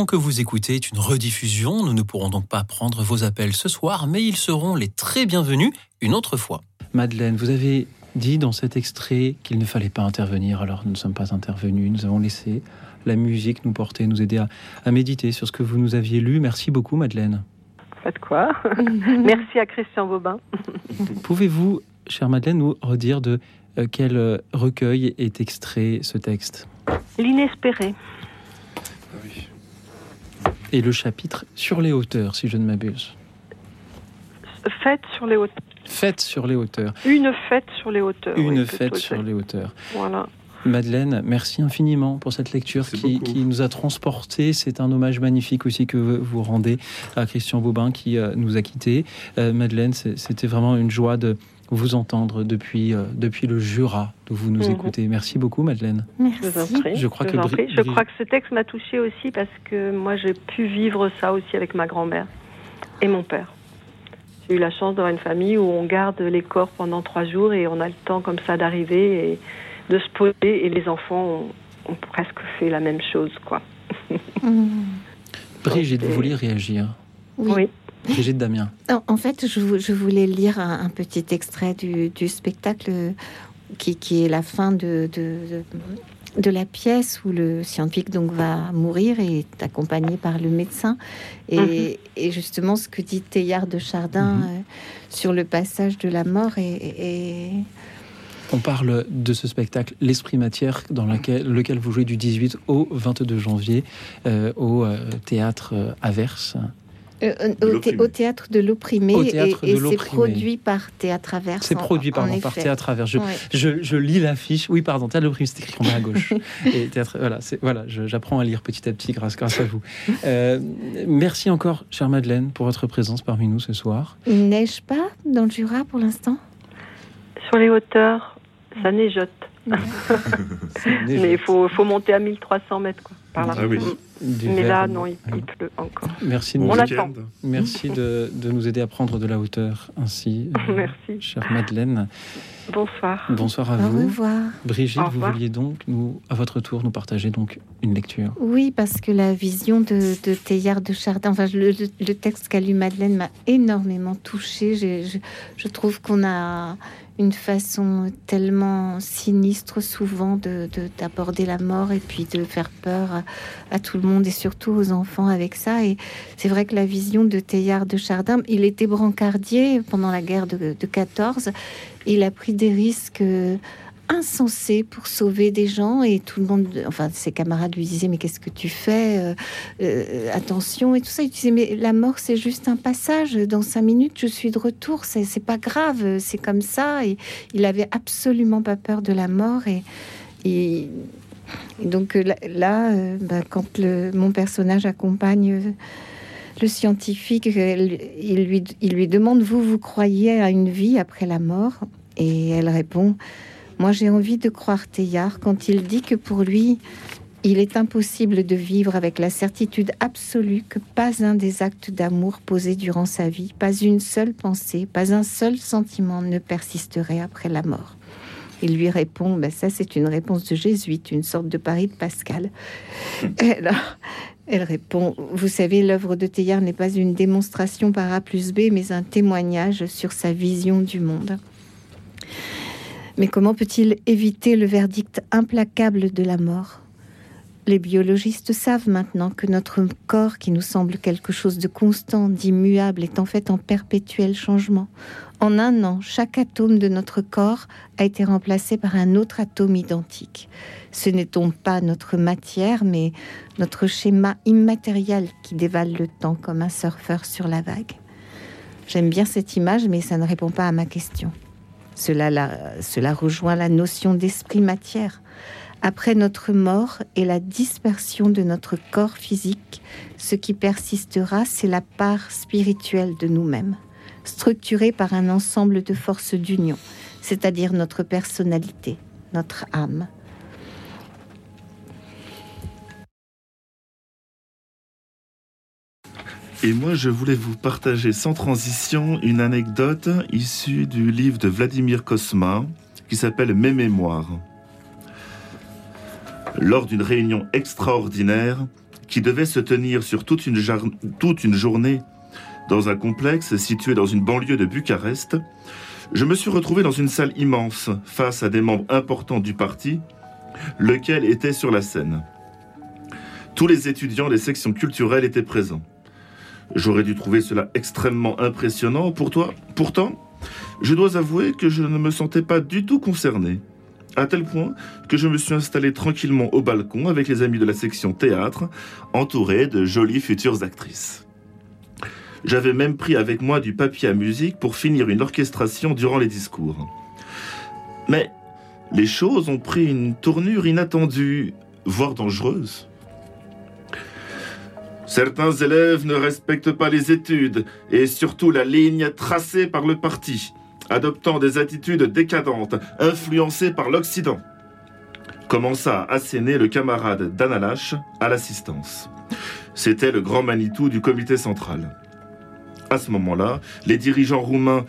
L'émission que vous écoutez est une rediffusion. Nous ne pourrons donc pas prendre vos appels ce soir, mais ils seront les très bienvenus une autre fois. Madeleine, vous avez dit dans cet extrait qu'il ne fallait pas intervenir, alors nous ne sommes pas intervenus, nous avons laissé la musique nous porter, nous aider à, méditer sur ce que vous nous aviez lu. Merci beaucoup Madeleine. Pas de quoi. Merci à Christian Bobin. Pouvez-vous, chère Madeleine, nous redire de euh, quel recueil est extrait ce texte? L'inespéré. Et le chapitre sur les hauteurs, si je ne m'abuse. Fête sur les hauteurs. Fête sur les hauteurs. Une fête sur les hauteurs. Une fête sur les hauteurs. Voilà. Madeleine, merci infiniment pour cette lecture qui, nous a transportés. C'est un hommage magnifique aussi que vous rendez à Christian Bobin qui euh, nous a quittés. Euh, Madeleine, c'était vraiment une joie de vous entendre depuis, euh, depuis le Jura, d'où vous nous mhm. écoutez. Merci beaucoup, Madeleine. Merci. Je, crois, que je crois que ce texte m'a touché aussi parce que moi, j'ai pu vivre ça aussi avec ma grand-mère et mon père. J'ai eu la chance d'avoir une famille où on garde les corps pendant trois jours et on a le temps comme ça d'arriver et de se poser. Et les enfants ont, presque fait la même chose, quoi. Brigitte, vous vouliez réagir? Oui. Brigitte Damien. En fait, je, voulais lire un, petit extrait du, spectacle qui, est la fin de, de, la pièce où le scientifique donc va mourir et est accompagné par le médecin. Et, mhm. justement, ce que dit Théard de Chardin mhm. euh, sur le passage de la mort est, On parle de ce spectacle L'Esprit Matière, dans lequel vous jouez du 18 au 22 janvier euh, au euh, théâtre Averse. Euh, au, théâtre de l'opprimé et, c'est produit par Théâtre Averse. C'est produit pardon, par Théâtre Averse. Je, je, lis l'affiche. Oui, pardon, Théâtre de l'opprimé, c'est écrit en bas à gauche. et théâtre, voilà, voilà j'apprends à lire petit à petit grâce, grâce à vous. Euh, merci encore, chère Madeleine, pour votre présence parmi nous ce soir. Il neige pas dans le Jura pour l'instant? Sur les hauteurs, ça neigeote. Mais il faut, faut, monter à 1300 mètres. Quoi, par là. Ah oui. Mais là, non, il, pleut encore. Merci, de, nous, Merci de, de, nous aider à prendre de la hauteur ainsi. Euh, Merci. Chère Madeleine. Bonsoir. Bonsoir à vous. Au revoir. Brigitte, vous vouliez donc, nous, à votre tour, nous partager donc une lecture. Oui, parce que la vision de, de Théard de Chardin, enfin, le, le texte qu'a lu Madeleine m'a énormément touchée. Je, je, trouve qu'on a une façon tellement sinistre souvent de d'aborder la mort et puis de faire peur à, tout le monde et surtout aux enfants avec ça. Et c'est vrai que la vision de Théard de Chardin, il était brancardier pendant la guerre de, de 14. Il a pris des risques insensé pour sauver des gens et tout le monde, enfin ses camarades lui disaient mais qu'est-ce que tu fais euh, euh, Attention et tout ça. Il disait mais la mort c'est juste un passage. Dans cinq minutes je suis de retour. C'est pas grave. C'est comme ça. Et il avait absolument pas peur de la mort et, donc euh, là, bah, quand mon personnage accompagne le scientifique, il lui, il lui demande vous vous croyez à une vie après la mort? Et elle répond moi, j'ai envie de croire Teilhard quand il dit que pour lui, il est impossible de vivre avec la certitude absolue que pas un des actes d'amour posés durant sa vie, pas une seule pensée, pas un seul sentiment ne persisterait après la mort. Il lui répond, ben ça c'est une réponse de jésuite, une sorte de pari de Pascal. Elle, elle répond, vous savez, l'œuvre de Teilhard n'est pas une démonstration par A plus B, mais un témoignage sur sa vision du monde. Mais comment peut-il éviter le verdict implacable de la mort? Les biologistes savent maintenant que notre corps, qui nous semble quelque chose de constant, d'immuable, est en fait en perpétuel changement. En un an, chaque atome de notre corps a été remplacé par un autre atome identique. Ce n'est donc pas notre matière, mais notre schéma immatériel qui dévale le temps comme un surfeur sur la vague? J'aime bien cette image, mais ça ne répond pas à ma question. Cela, rejoint la notion d'esprit-matière. Après notre mort et la dispersion de notre corps physique, ce qui persistera, c'est la part spirituelle de nous-mêmes, structurée par un ensemble de forces d'union, c'est-à-dire notre personnalité, notre âme, Et moi, je voulais vous partager sans transition une anecdote issue du livre de Vladimir Kosma qui s'appelle Mes mémoires. lors d'une réunion extraordinaire qui devait se tenir sur toute une, toute une journée dans un complexe situé dans une banlieue de Bucarest, je me suis retrouvé dans une salle immense face à des membres importants du parti, lequel était sur la scène. Tous les étudiants des sections culturelles étaient présents. J'aurais dû trouver cela extrêmement impressionnant. Pour toi, pourtant, je dois avouer que je ne me sentais pas du tout concerné. À tel point que je me suis installé tranquillement au balcon avec les amis de la section théâtre, entouré de jolies futures actrices. J'avais même pris avec moi du papier à musique pour finir une orchestration durant les discours. Mais les choses ont pris une tournure inattendue, voire dangereuse. Certains élèves ne respectent pas les études et surtout la ligne tracée par le parti, adoptant des attitudes décadentes, influencées par l'Occident. Commença à asséner le camarade Danalache à l'assistance. C'était le grand Manitou du comité central. À ce moment-là, les dirigeants roumains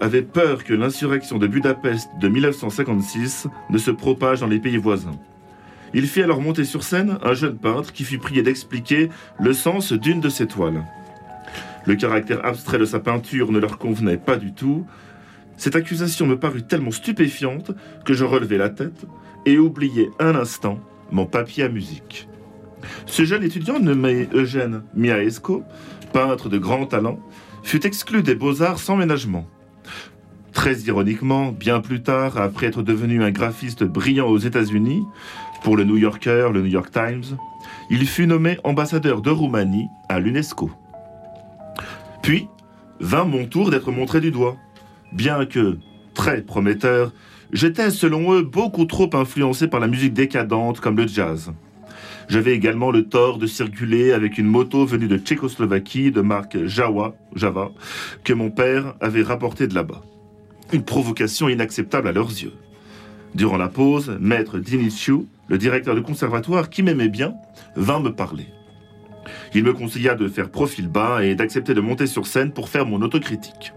avaient peur que l'insurrection de Budapest de 1956 ne se propage dans les pays voisins. Il fit alors monter sur scène un jeune peintre qui fut prié d'expliquer le sens d'une de ses toiles. Le caractère abstrait de sa peinture ne leur convenait pas du tout. Cette accusation me parut tellement stupéfiante que je relevai la tête et oubliai un instant mon papier à musique. Ce jeune étudiant nommé Eugène Miaesco, peintre de grand talent, fut exclu des beaux-arts sans ménagement. Très ironiquement, bien plus tard, après être devenu un graphiste brillant aux États-Unis, pour le New Yorker, le New York Times, il fut nommé ambassadeur de Roumanie à l'UNESCO. Puis vint mon tour d'être montré du doigt. Bien que très prometteur, j'étais selon eux beaucoup trop influencé par la musique décadente comme le jazz. J'avais également le tort de circuler avec une moto venue de Tchécoslovaquie de marque Java, que mon père avait rapportée de là-bas. Une provocation inacceptable à leurs yeux. Durant la pause, maître le directeur du conservatoire qui m'aimait bien, vint me parler. Il me conseilla de faire profil bas et d'accepter de monter sur scène pour faire mon autocritique.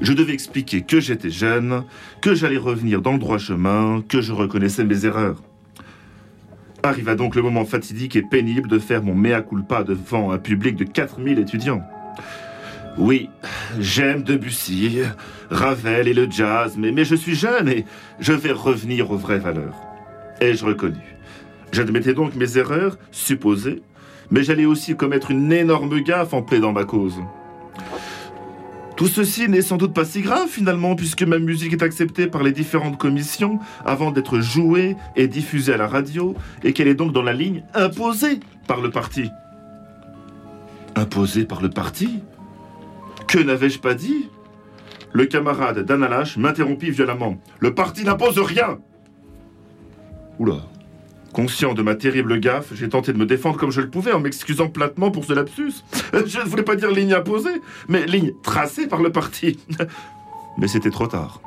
Je devais expliquer que j'étais jeune, que j'allais revenir dans le droit chemin, que je reconnaissais mes erreurs. Arriva donc le moment fatidique et pénible de faire mon mea culpa devant un public de 4000 étudiants. Oui, j'aime Debussy, Ravel et le jazz, mais, mais je suis jeune et je vais revenir aux vraies valeurs. Ai-je reconnu J'admettais donc mes erreurs, supposées, mais j'allais aussi commettre une énorme gaffe en plaidant ma cause. Tout ceci n'est sans doute pas si grave finalement, puisque ma musique est acceptée par les différentes commissions avant d'être jouée et diffusée à la radio, et qu'elle est donc dans la ligne imposée par le parti. Imposée par le parti? Que n'avais-je pas dit? Le camarade Danalache m'interrompit violemment. Le parti n'impose rien Oula. Conscient de ma terrible gaffe, j'ai tenté de me défendre comme je le pouvais en m'excusant platement pour ce lapsus. Je ne voulais pas dire ligne imposée, mais ligne tracée par le parti. Mais c'était trop tard.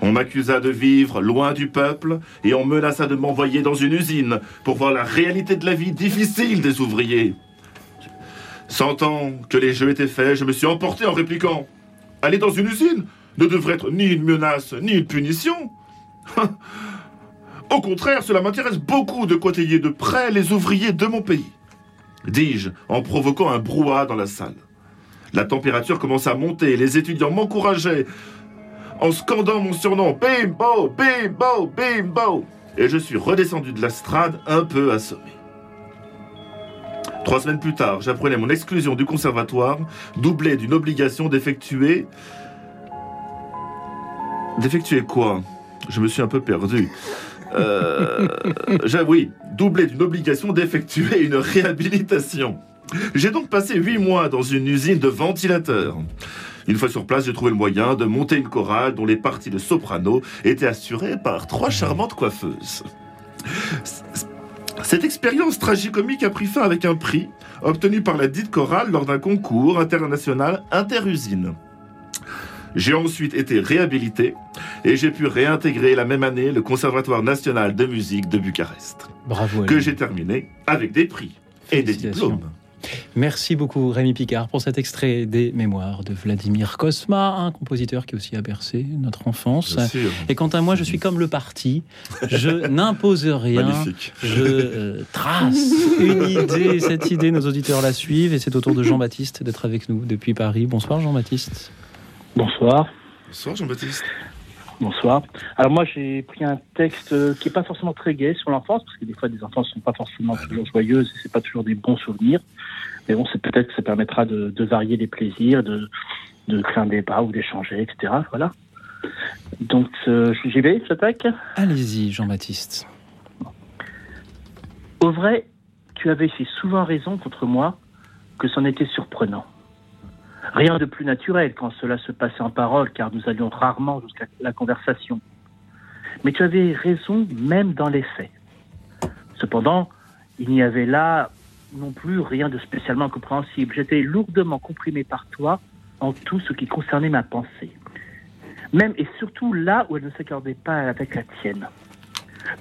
On m'accusa de vivre loin du peuple et on menaça de m'envoyer dans une usine pour voir la réalité de la vie difficile des ouvriers. Sentant que les jeux étaient faits, je me suis emporté en répliquant Aller dans une usine ne devrait être ni une menace ni une punition. Au contraire, cela m'intéresse beaucoup de côtoyer de près les ouvriers de mon pays. Dis-je, en provoquant un brouhaha dans la salle. La température commença à monter les étudiants m'encourageaient en scandant mon surnom Bimbo, Bimbo, Bimbo. Et je suis redescendu de la strade un peu assommé. Trois semaines plus tard, j'apprenais mon exclusion du conservatoire, doublée d'une obligation d'effectuer. D'effectuer quoi? Je me suis un peu perdu. Euh, oui, doublé d'une obligation d'effectuer une réhabilitation. J'ai donc passé huit mois dans une usine de ventilateurs. Une fois sur place, j'ai trouvé le moyen de monter une chorale dont les parties de soprano étaient assurées par trois charmantes coiffeuses. Cette expérience tragicomique a pris fin avec un prix obtenu par la dite chorale lors d'un concours international interusine. J'ai ensuite été réhabilité et j'ai pu réintégrer la même année le Conservatoire national de musique de Bucarest, Bravo. que j'ai terminé avec des prix et des diplômes. Merci beaucoup Rémi Picard pour cet extrait des mémoires de Vladimir Kosma, un compositeur qui aussi a bercé notre enfance. Et quant à moi, je suis comme le parti, je n'impose rien, je euh, trace une idée, cette idée, nos auditeurs la suivent et c'est au tour de Jean-Baptiste d'être avec nous depuis Paris. Bonsoir Jean-Baptiste. Bonsoir. Bonsoir Jean-Baptiste. Bonsoir. Alors moi j'ai pris un texte qui est pas forcément très gai sur l'enfance parce que des fois des enfants ne sont pas forcément toujours joyeuses et c'est pas toujours des bons souvenirs. Mais bon, c'est peut-être que ça permettra de, varier les plaisirs, de, de créer un débat ou d'échanger, etc. Voilà. Donc euh, j'y vais, j'attaque. Allez-y, Jean-Baptiste. Au vrai, tu avais si souvent raison contre moi que c'en était surprenant. Rien de plus naturel quand cela se passait en parole, car nous allions rarement jusqu'à la conversation. Mais tu avais raison même dans les faits. Cependant, il n'y avait là non plus rien de spécialement incompréhensible. J'étais lourdement comprimé par toi en tout ce qui concernait ma pensée. Même et surtout là où elle ne s'accordait pas avec la tienne.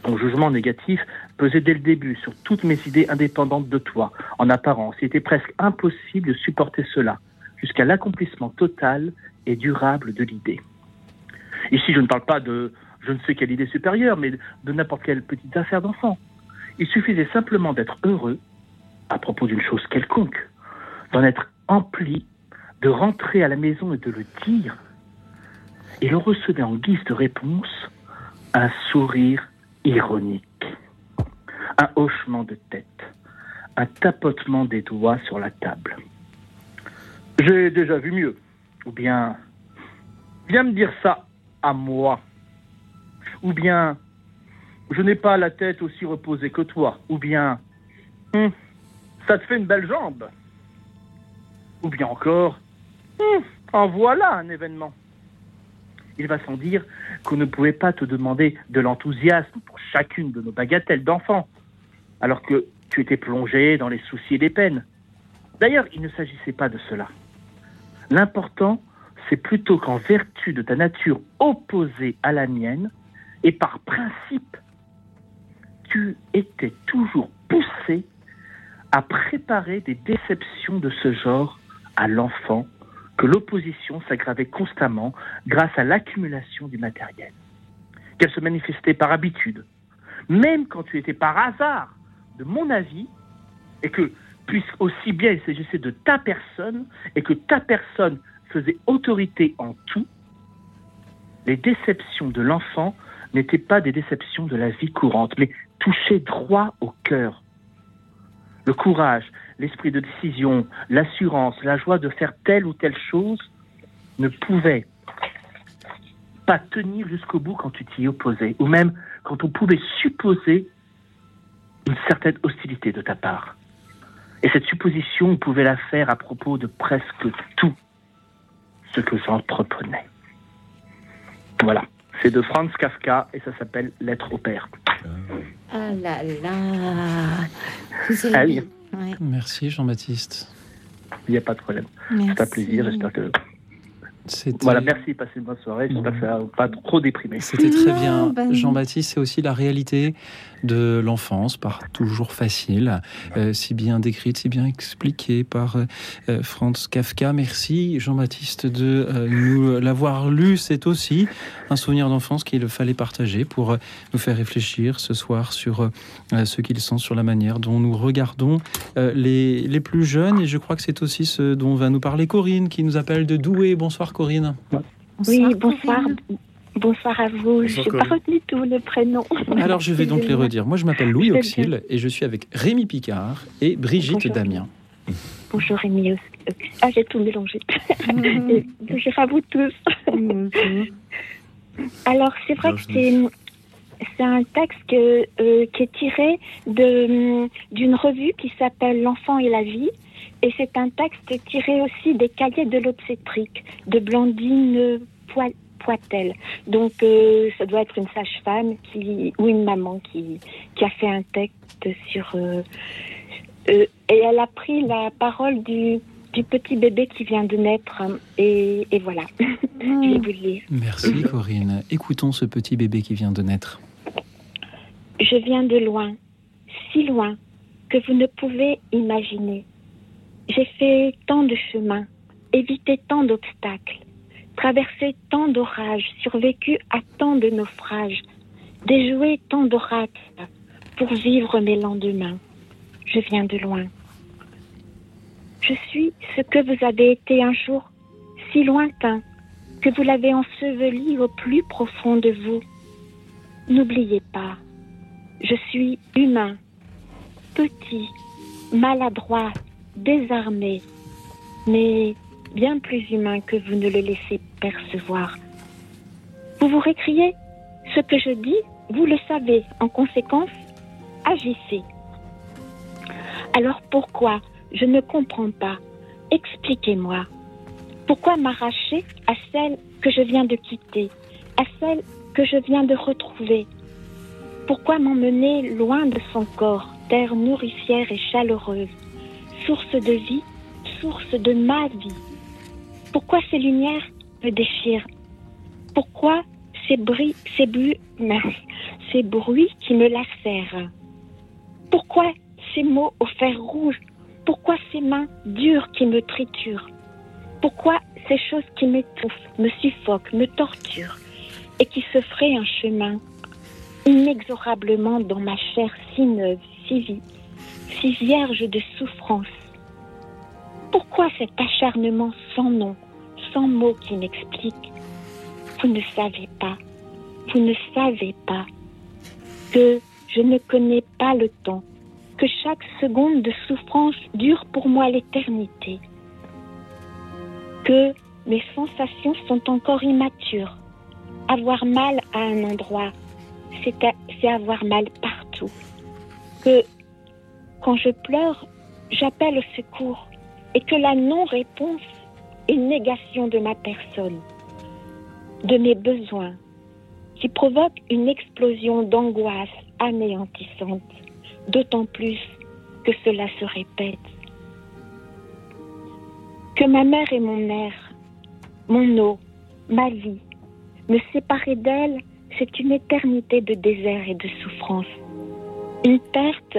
Ton jugement négatif pesait dès le début sur toutes mes idées indépendantes de toi. En apparence, il était presque impossible de supporter cela jusqu'à l'accomplissement total et durable de l'idée. Ici, je ne parle pas de je ne sais quelle idée supérieure, mais de n'importe quelle petite affaire d'enfant. Il suffisait simplement d'être heureux à propos d'une chose quelconque, d'en être empli, de rentrer à la maison et de le dire. Et l'on recevait en guise de réponse un sourire ironique, un hochement de tête, un tapotement des doigts sur la table. J'ai déjà vu mieux. Ou bien, viens me dire ça à moi. Ou bien, je n'ai pas la tête aussi reposée que toi. Ou bien, hum, ça te fait une belle jambe. Ou bien encore, hum, en voilà un événement. Il va sans dire qu'on ne pouvait pas te demander de l'enthousiasme pour chacune de nos bagatelles d'enfants, alors que tu étais plongé dans les soucis et les peines. D'ailleurs, il ne s'agissait pas de cela. L'important, c'est plutôt qu'en vertu de ta nature opposée à la mienne, et par principe, tu étais toujours poussé à préparer des déceptions de ce genre à l'enfant, que l'opposition s'aggravait constamment grâce à l'accumulation du matériel, qu'elle se manifestait par habitude, même quand tu étais par hasard de mon avis, et que puisque aussi bien il s'agissait de ta personne et que ta personne faisait autorité en tout, les déceptions de l'enfant n'étaient pas des déceptions de la vie courante, mais touchaient droit au cœur. Le courage, l'esprit de décision, l'assurance, la joie de faire telle ou telle chose ne pouvaient pas tenir jusqu'au bout quand tu t'y opposais, ou même quand on pouvait supposer une certaine hostilité de ta part. Et cette supposition, on pouvait la faire à propos de presque tout ce que j'entreprenais. Voilà. C'est de Franz Kafka et ça s'appelle Lettre au père. Ah là là. Ah Merci Jean-Baptiste. Il n'y a pas de problème. C'est un plaisir. J'espère que voilà, merci, passez une bonne soirée. J'espère que ça va pas trop déprimé. C'était très bien. Ben Jean-Baptiste, c'est aussi la réalité de l'enfance, par toujours facile, euh, si bien décrite, si bien expliquée par euh, Franz Kafka. Merci Jean-Baptiste de euh, nous l'avoir lu. C'est aussi un souvenir d'enfance qu'il fallait partager pour nous faire réfléchir ce soir sur ce qu'ils sont, sur la manière dont nous regardons les, les plus jeunes. Et je crois que c'est aussi ce dont va nous parler Corinne, qui nous appelle de Douai. Bonsoir Corinne. oui, bonsoir. Bonsoir à vous. je n'ai pas retenu tous les prénoms. Alors je vais donc les redire. Moi je m'appelle Louis Auxil et je suis avec Rémi Picard et Brigitte Damien. Bonjour Rémi Ah j'ai tout mélangé. bonjour à vous tous. Alors c'est vrai que c'est un texte euh, qui est tiré d'une revue qui s'appelle L'enfant et la vie. Et c'est un texte tiré aussi des cahiers de l'obstétrique de Blandine Poil Poitel. Donc, euh, ça doit être une sage-femme qui, ou une maman qui, qui a fait un texte sur. Euh, euh, et elle a pris la parole du, du petit bébé qui vient de naître. Et, et voilà. Je vais vous le lire. Merci, Corinne. Écoutons ce petit bébé qui vient de naître. Je viens de loin, si loin que vous ne pouvez imaginer. J'ai fait tant de chemins, évité tant d'obstacles, traversé tant d'orages, survécu à tant de naufrages, déjoué tant d'oracles pour vivre mes lendemains. Je viens de loin. Je suis ce que vous avez été un jour, si lointain, que vous l'avez enseveli au plus profond de vous. N'oubliez pas, je suis humain, petit, maladroit, désarmé, mais bien plus humain que vous ne le laissez percevoir. Vous vous récriez Ce que je dis, vous le savez. En conséquence, agissez. Alors pourquoi Je ne comprends pas? Expliquez-moi. Pourquoi m'arracher à celle que je viens de quitter, à celle que je viens de retrouver? Pourquoi m'emmener loin de son corps, terre nourricière et chaleureuse, source de vie, source de ma vie? Pourquoi ces lumières me déchirent? Pourquoi ces bruits, ces ces bruits qui me lacèrent? Pourquoi ces mots au fer rouge? Pourquoi ces mains dures qui me triturent? Pourquoi ces choses qui m'étouffent, me suffoquent, me torturent et qui se fraient un chemin inexorablement dans ma chair si neuve, si vie, si vierge de souffrance Pourquoi cet acharnement sans nom, sans mots qui m'explique? Vous ne savez pas, vous ne savez pas que je ne connais pas le temps, que chaque seconde de souffrance dure pour moi l'éternité, que mes sensations sont encore immatures. Avoir mal à un endroit, c'est avoir mal partout. Que quand je pleure, j'appelle au secours et que la non-réponse est négation de ma personne, de mes besoins, qui provoque une explosion d'angoisse anéantissante, d'autant plus que cela se répète. Que ma mère et mon air, mon eau, ma vie, me séparer d'elle, c'est une éternité de désert et de souffrance. Une perte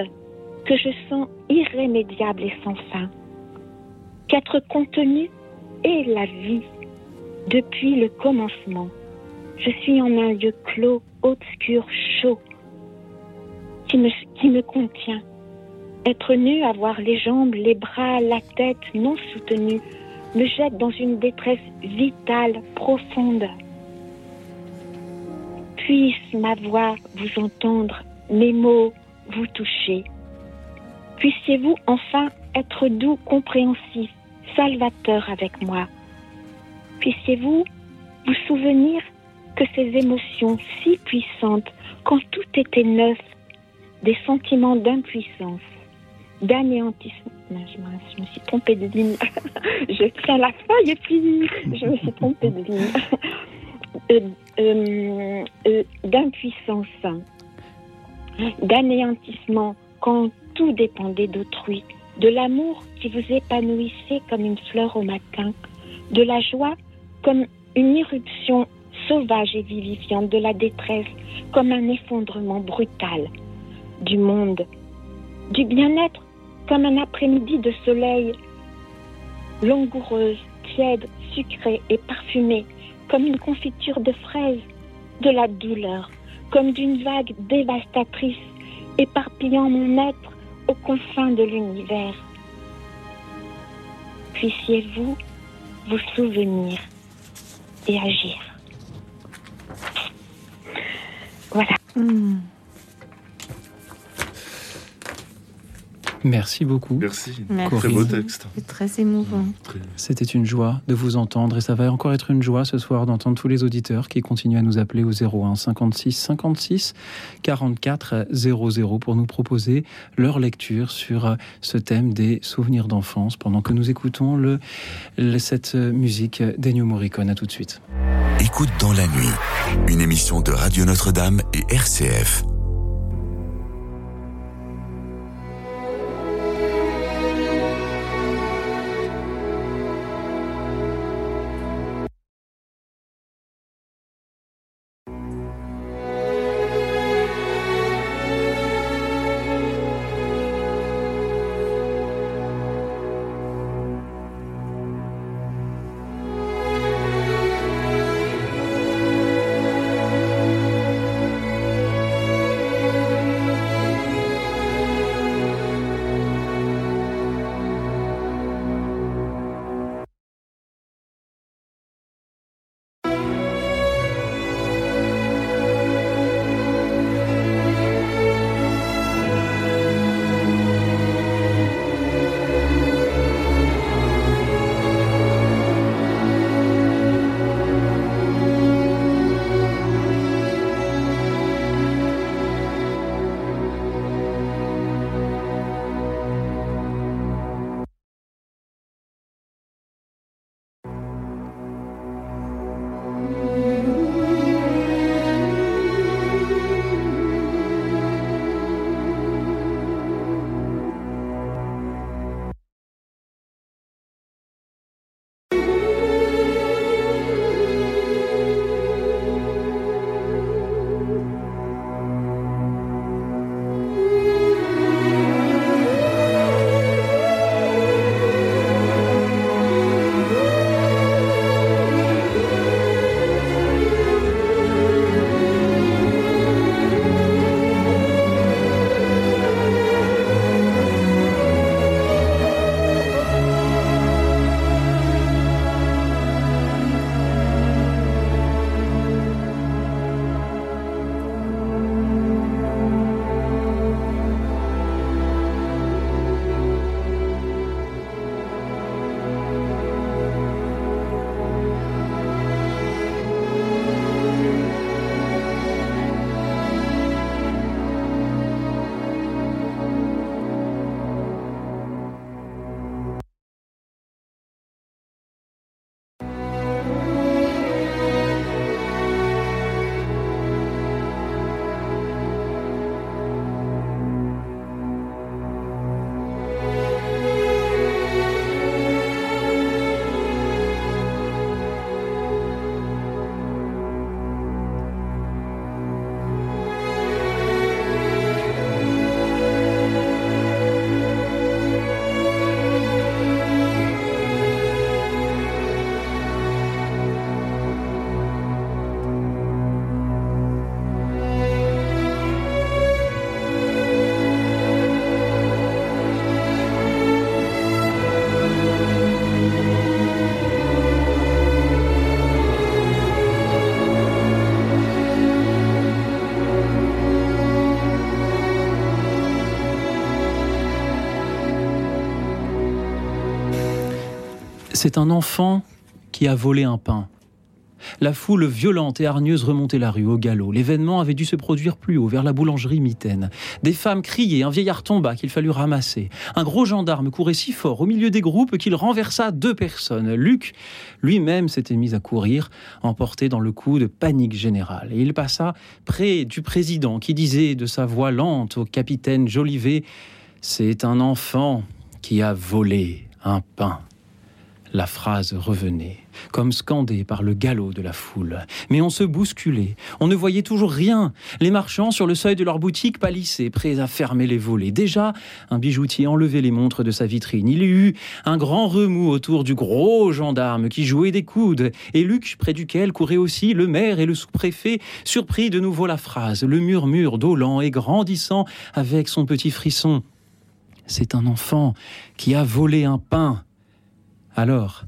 que je sens irrémédiable et sans fin. Qu'être contenu est la vie depuis le commencement. Je suis en un lieu clos, obscur, chaud, qui me, contient. Être nu, avoir les jambes, les bras, la tête non soutenue, me jette dans une détresse vitale, profonde. Puisse ma voix vous entendre, mes mots vous toucher. Puissiez-vous enfin être doux, compréhensif, salvateur avec moi. Puissiez-vous vous souvenir que ces émotions si puissantes, quand tout était neuf, des sentiments d'impuissance, d'anéantissement. Je, me suis trompée de ligne. je tiens la feuille et puis je me suis trompée de ligne. Euh, euh, euh, d'impuissance, d'anéantissement, quand tout dépendait d'autrui, de l'amour qui vous épanouissait comme une fleur au matin, de la joie comme une irruption sauvage et vivifiante, de la détresse comme un effondrement brutal du monde, du bien-être comme un après-midi de soleil langoureuse, tiède, sucrée et parfumée, comme une confiture de fraises, de la douleur, comme d'une vague dévastatrice, éparpillant mon être aux confins de l'univers. Puissiez-vous vous souvenir et agir. Voilà. Hmm. Merci beaucoup. Merci. Merci. Très beau texte. C'est très émouvant. C'était une joie de vous entendre et ça va encore être une joie ce soir d'entendre tous les auditeurs qui continuent à nous appeler au 01 56 56 44 00 pour nous proposer leur lecture sur ce thème des souvenirs d'enfance pendant que nous écoutons le, le- cette musique d'Ennio Morricone. À tout de suite. Écoute dans la nuit, une émission de Radio Notre-Dame et RCF. C'est un enfant qui a volé un pain. La foule violente et hargneuse remontait la rue au galop. L'événement avait dû se produire plus haut, vers la boulangerie mitaine. Des femmes criaient, un vieillard tomba qu'il fallut ramasser. Un gros gendarme courait si fort au milieu des groupes qu'il renversa deux personnes. Luc lui-même s'était mis à courir, emporté dans le coup de panique générale. Et il passa près du président qui disait de sa voix lente au capitaine Jolivet C'est un enfant qui a volé un pain. La phrase revenait, comme scandée par le galop de la foule. Mais on se bousculait, on ne voyait toujours rien. Les marchands, sur le seuil de leur boutique, pâlissaient, prêts à fermer les volets. Déjà, un bijoutier enlevait les montres de sa vitrine. Il y eut un grand remous autour du gros gendarme qui jouait des coudes, et Luc, près duquel courait aussi le maire et le sous-préfet, surprit de nouveau la phrase, le murmure dolent et grandissant avec son petit frisson. C'est un enfant qui a volé un pain. Alors,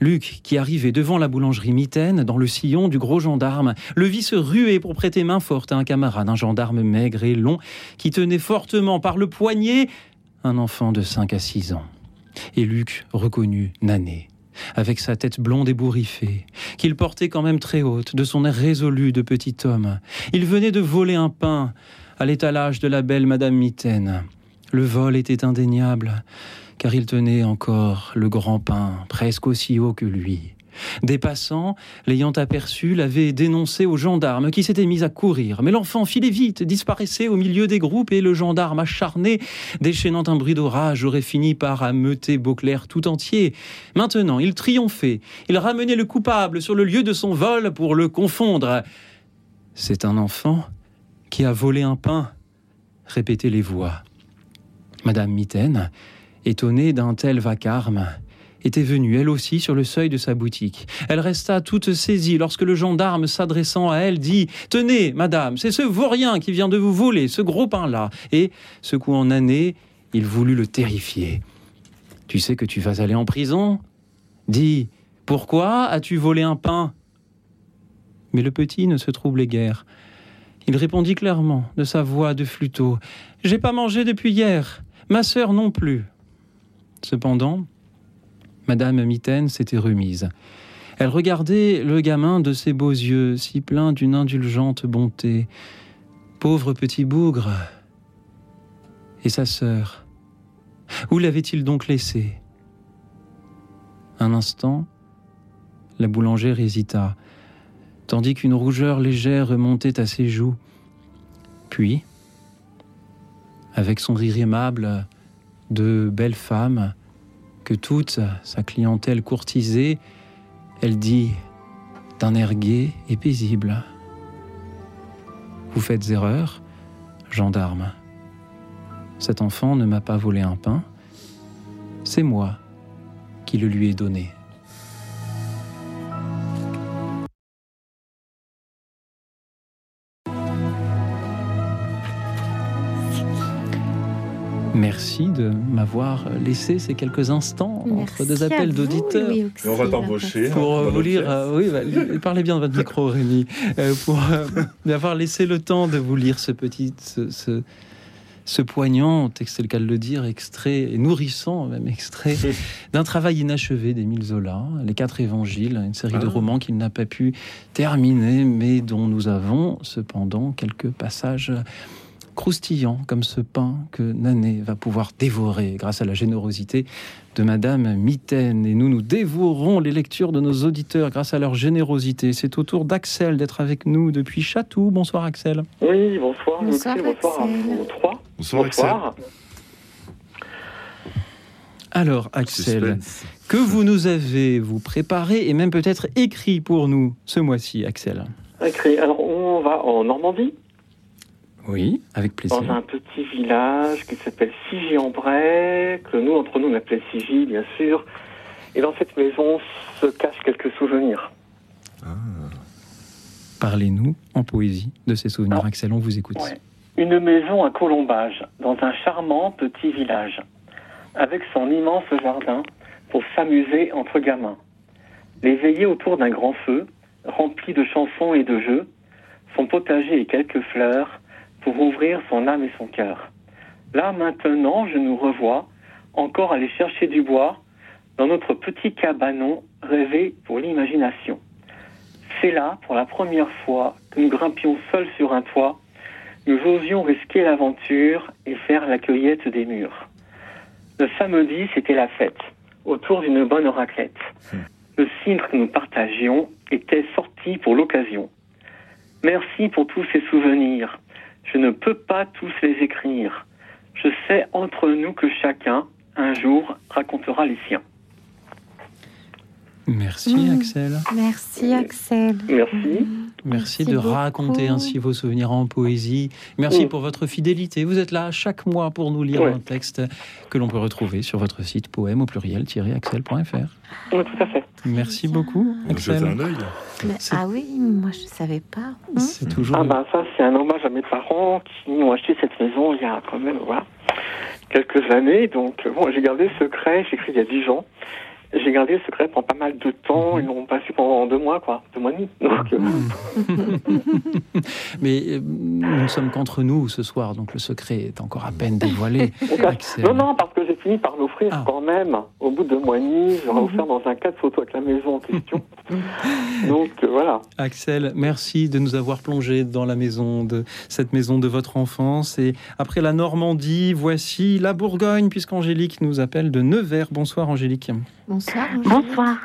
Luc, qui arrivait devant la boulangerie mitaine, dans le sillon du gros gendarme, le vit se ruer pour prêter main forte à un camarade, un gendarme maigre et long, qui tenait fortement par le poignet un enfant de 5 à 6 ans. Et Luc reconnut Nané, avec sa tête blonde et bourriffée, qu'il portait quand même très haute, de son air résolu de petit homme. Il venait de voler un pain à l'étalage de la belle Madame Mitaine. Le vol était indéniable car il tenait encore le grand pain, presque aussi haut que lui. Des passants, l'ayant aperçu, l'avaient dénoncé aux gendarmes qui s'étaient mis à courir. Mais l'enfant filait vite, disparaissait au milieu des groupes et le gendarme acharné, déchaînant un bruit d'orage, aurait fini par ameuter Beauclerc tout entier. Maintenant, il triomphait. Il ramenait le coupable sur le lieu de son vol pour le confondre. C'est un enfant qui a volé un pain, répétaient les voix. Madame Mitaine, étonnée d'un tel vacarme, était venue elle aussi sur le seuil de sa boutique. Elle resta toute saisie lorsque le gendarme, s'adressant à elle, dit Tenez, madame, c'est ce vaurien qui vient de vous voler ce gros pain-là. Et, secouant Nané, il voulut le terrifier. Tu sais que tu vas aller en prison? Dis, pourquoi as-tu volé un pain? Mais le petit ne se troublait guère. Il répondit clairement, de sa voix de flûteau J'ai pas mangé depuis hier, ma sœur non plus. Cependant, Madame Mitaine s'était remise. Elle regardait le gamin de ses beaux yeux, si pleins d'une indulgente bonté. Pauvre petit bougre. Et sa sœur. Où l'avait-il donc laissé? Un instant, la boulangère hésita, tandis qu'une rougeur légère remontait à ses joues. Puis, avec son rire aimable, de belles femmes que toute sa clientèle courtisait, elle dit d'un air gai et paisible Vous faites erreur, gendarme. Cet enfant ne m'a pas volé un pain, c'est moi qui le lui ai donné. Merci de m'avoir laissé ces quelques instants entre deux appels d'auditeurs. on va t'embaucher. Pour vous lire, euh, oui, bah, parlez bien de votre micro, Rémi. Euh, pour euh, m'avoir laissé le temps de vous lire ce petit, ce, ce, poignant, c'est le cas de le dire, extrait, et nourrissant même extrait, d'un travail inachevé d'Émile Zola, Les Quatre Évangiles, une série de ah. romans qu'il n'a pas pu terminer, mais dont nous avons cependant quelques passages croustillant comme ce pain que Nané va pouvoir dévorer grâce à la générosité de Madame Mitaine. Et nous, nous dévorons les lectures de nos auditeurs grâce à leur générosité. C'est au tour d'Axel d'être avec nous depuis Chatou. Bonsoir Axel. Oui, bonsoir. Bonsoir, bonsoir à vous trois. Bonsoir, bonsoir. Axel. Alors Axel, que vous nous avez vous préparé et même peut-être écrit pour nous ce mois-ci, Axel? Écrit. Alors on va en Normandie. Oui, avec plaisir. Dans un petit village qui s'appelle Sigy-en-Bray, que nous, entre nous, on appelait Sigy, bien sûr. Et dans cette maison se cachent quelques souvenirs. Ah. Parlez-nous en poésie de ces souvenirs, ah. Axel, on vous écoute. Une maison à Colombage, dans un charmant petit village, avec son immense jardin pour s'amuser entre gamins. Les veillées autour d'un grand feu, rempli de chansons et de jeux, son potager et quelques fleurs, pour ouvrir son âme et son cœur. Là, maintenant, je nous revois, encore aller chercher du bois, dans notre petit cabanon rêvé pour l'imagination. C'est là, pour la première fois, que nous grimpions seuls sur un toit, nous osions risquer l'aventure et faire la cueillette des murs. Le samedi, c'était la fête, autour d'une bonne raclette. Le cidre que nous partagions était sorti pour l'occasion. Merci pour tous ces souvenirs. Je ne peux pas tous les écrire. Je sais entre nous que chacun, un jour, racontera les siens. Merci Mmh. Axel. Merci Axel. Merci. Merci, Merci de beaucoup. raconter ainsi vos souvenirs en poésie. Merci Mm. pour votre fidélité. Vous êtes là chaque mois pour nous lire Ouais. un texte que l'on peut retrouver sur votre site poème au pluriel-axel.fr. Oui, tout à fait. Merci beaucoup, Axel. Un œil. Mais- ah oui, moi je savais pas. Hein C'est toujours. Ah bah ça, c'est un hommage parents qui ont acheté cette maison il y a quand même quelques années. Donc euh, bon, j'ai gardé le secret, j'ai écrit il y a 10 ans. J'ai gardé le secret pendant pas mal de temps. Ils l'ont pas su pendant deux mois, quoi. Deux mois et demi. Donc, euh, Mais euh, nous ne sommes qu'entre nous ce soir, donc le secret est encore à peine dévoilé. non, non, parce que j'ai fini par l'offrir Ah. quand même. Au bout de deux mois et demi, j'aurais offert dans un cadre photo avec la maison en question. Donc euh, voilà. Axel, merci de nous avoir plongé dans la maison de cette maison de votre enfance. Et après la Normandie, voici la Bourgogne, puisqu'Angélique nous appelle de Nevers. Bonsoir Angélique. Bonsoir. Bonsoir.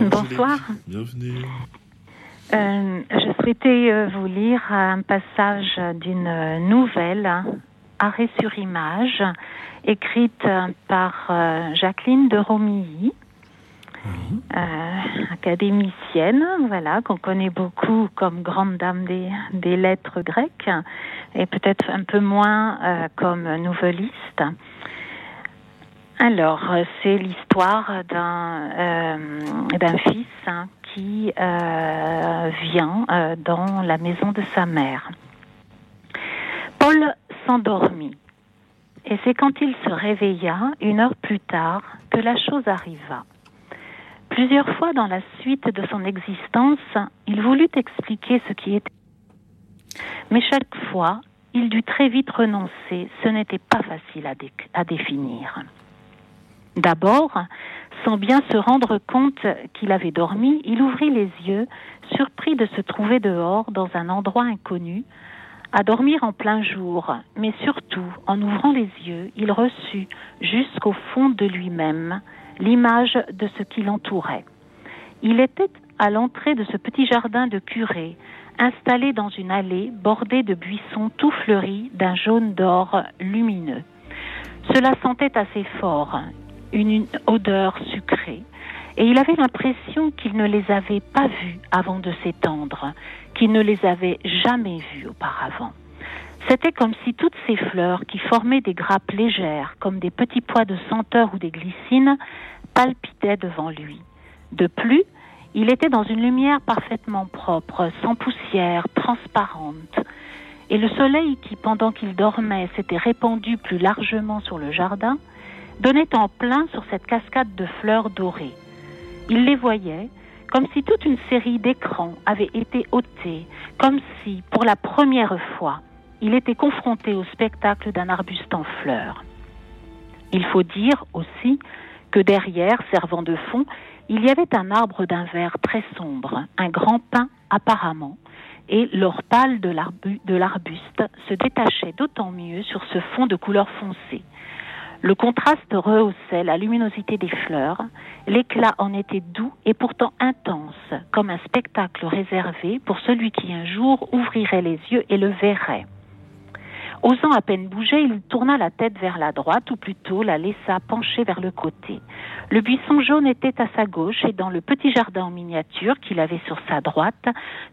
Bonsoir. Bienvenue. Euh, je souhaitais euh, vous lire un passage d'une euh, nouvelle, Arrêt sur image, écrite par Jacqueline de Romilly, euh, académicienne, voilà, qu'on connaît beaucoup comme grande dame des, des lettres grecques, et peut-être un peu moins euh, comme nouvelliste. Alors, euh, c'est l'histoire d'un euh, fils hein, qui euh, vient dans la maison de sa mère. Paul s'endormit. Et c'est quand il se réveilla, une heure plus tard, que la chose arriva. Plusieurs fois dans la suite de son existence, il voulut expliquer ce qui était. Mais chaque fois, il dut très vite renoncer. Ce n'était pas facile à définir. D'abord, sans bien se rendre compte qu'il avait dormi, il ouvrit les yeux, surpris de se trouver dehors, dans un endroit inconnu, à dormir en plein jour, mais surtout, en ouvrant les yeux, il reçut, jusqu'au fond de lui-même, l'image de ce qui l'entourait. Il était à l'entrée de ce petit jardin de curé, installé dans une allée bordée de buissons tout fleuris d'un jaune d'or lumineux. Cela sentait assez fort, une, odeur sucrée, et il avait l'impression qu'il ne les avait pas vus avant de s'étendre, qu'il ne les avait jamais vus auparavant. C'était comme si toutes ces fleurs qui formaient des grappes légères, comme des petits pois de senteur ou des glycines, palpitaient devant lui. De plus, il était dans une lumière parfaitement propre, sans poussière, transparente. Et le soleil qui, pendant qu'il dormait, s'était répandu plus largement sur le jardin, donnait en plein sur cette cascade de fleurs dorées. Il les voyait comme si toute une série d'écrans avait été ôtés, comme si, pour la première fois, il était confronté au spectacle d'un arbuste en fleurs. Il faut dire aussi que derrière, servant de fond, il y avait un arbre d'un vert très sombre, un grand pin apparemment, et l'or pâle de l'arbuste se détachait d'autant mieux sur ce fond de couleur foncée. Le contraste rehaussait la luminosité des fleurs, l'éclat en était doux et pourtant intense, comme un spectacle réservé pour celui qui un jour ouvrirait les yeux et le verrait. Osant à peine bouger, il tourna la tête vers la droite, ou plutôt la laissa pencher vers le côté. Le buisson jaune était à sa gauche, et dans le petit jardin en miniature qu'il avait sur sa droite,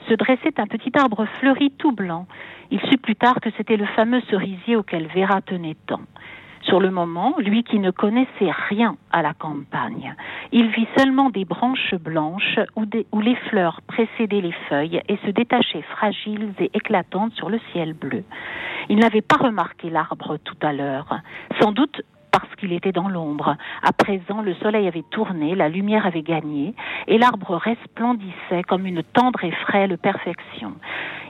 se dressait un petit arbre fleuri tout blanc. Il sut plus tard que c'était le fameux cerisier auquel Vera tenait tant. Sur le moment, lui qui ne connaissait rien à la campagne, il vit seulement des branches blanches où, des- les fleurs précédaient les feuilles et se détachaient fragiles et éclatantes sur le ciel bleu. Il n'avait pas remarqué l'arbre tout à l'heure, sans doute parce qu'il était dans l'ombre. À présent, le soleil avait tourné, la lumière avait gagné, et l'arbre resplendissait comme une tendre et frêle perfection.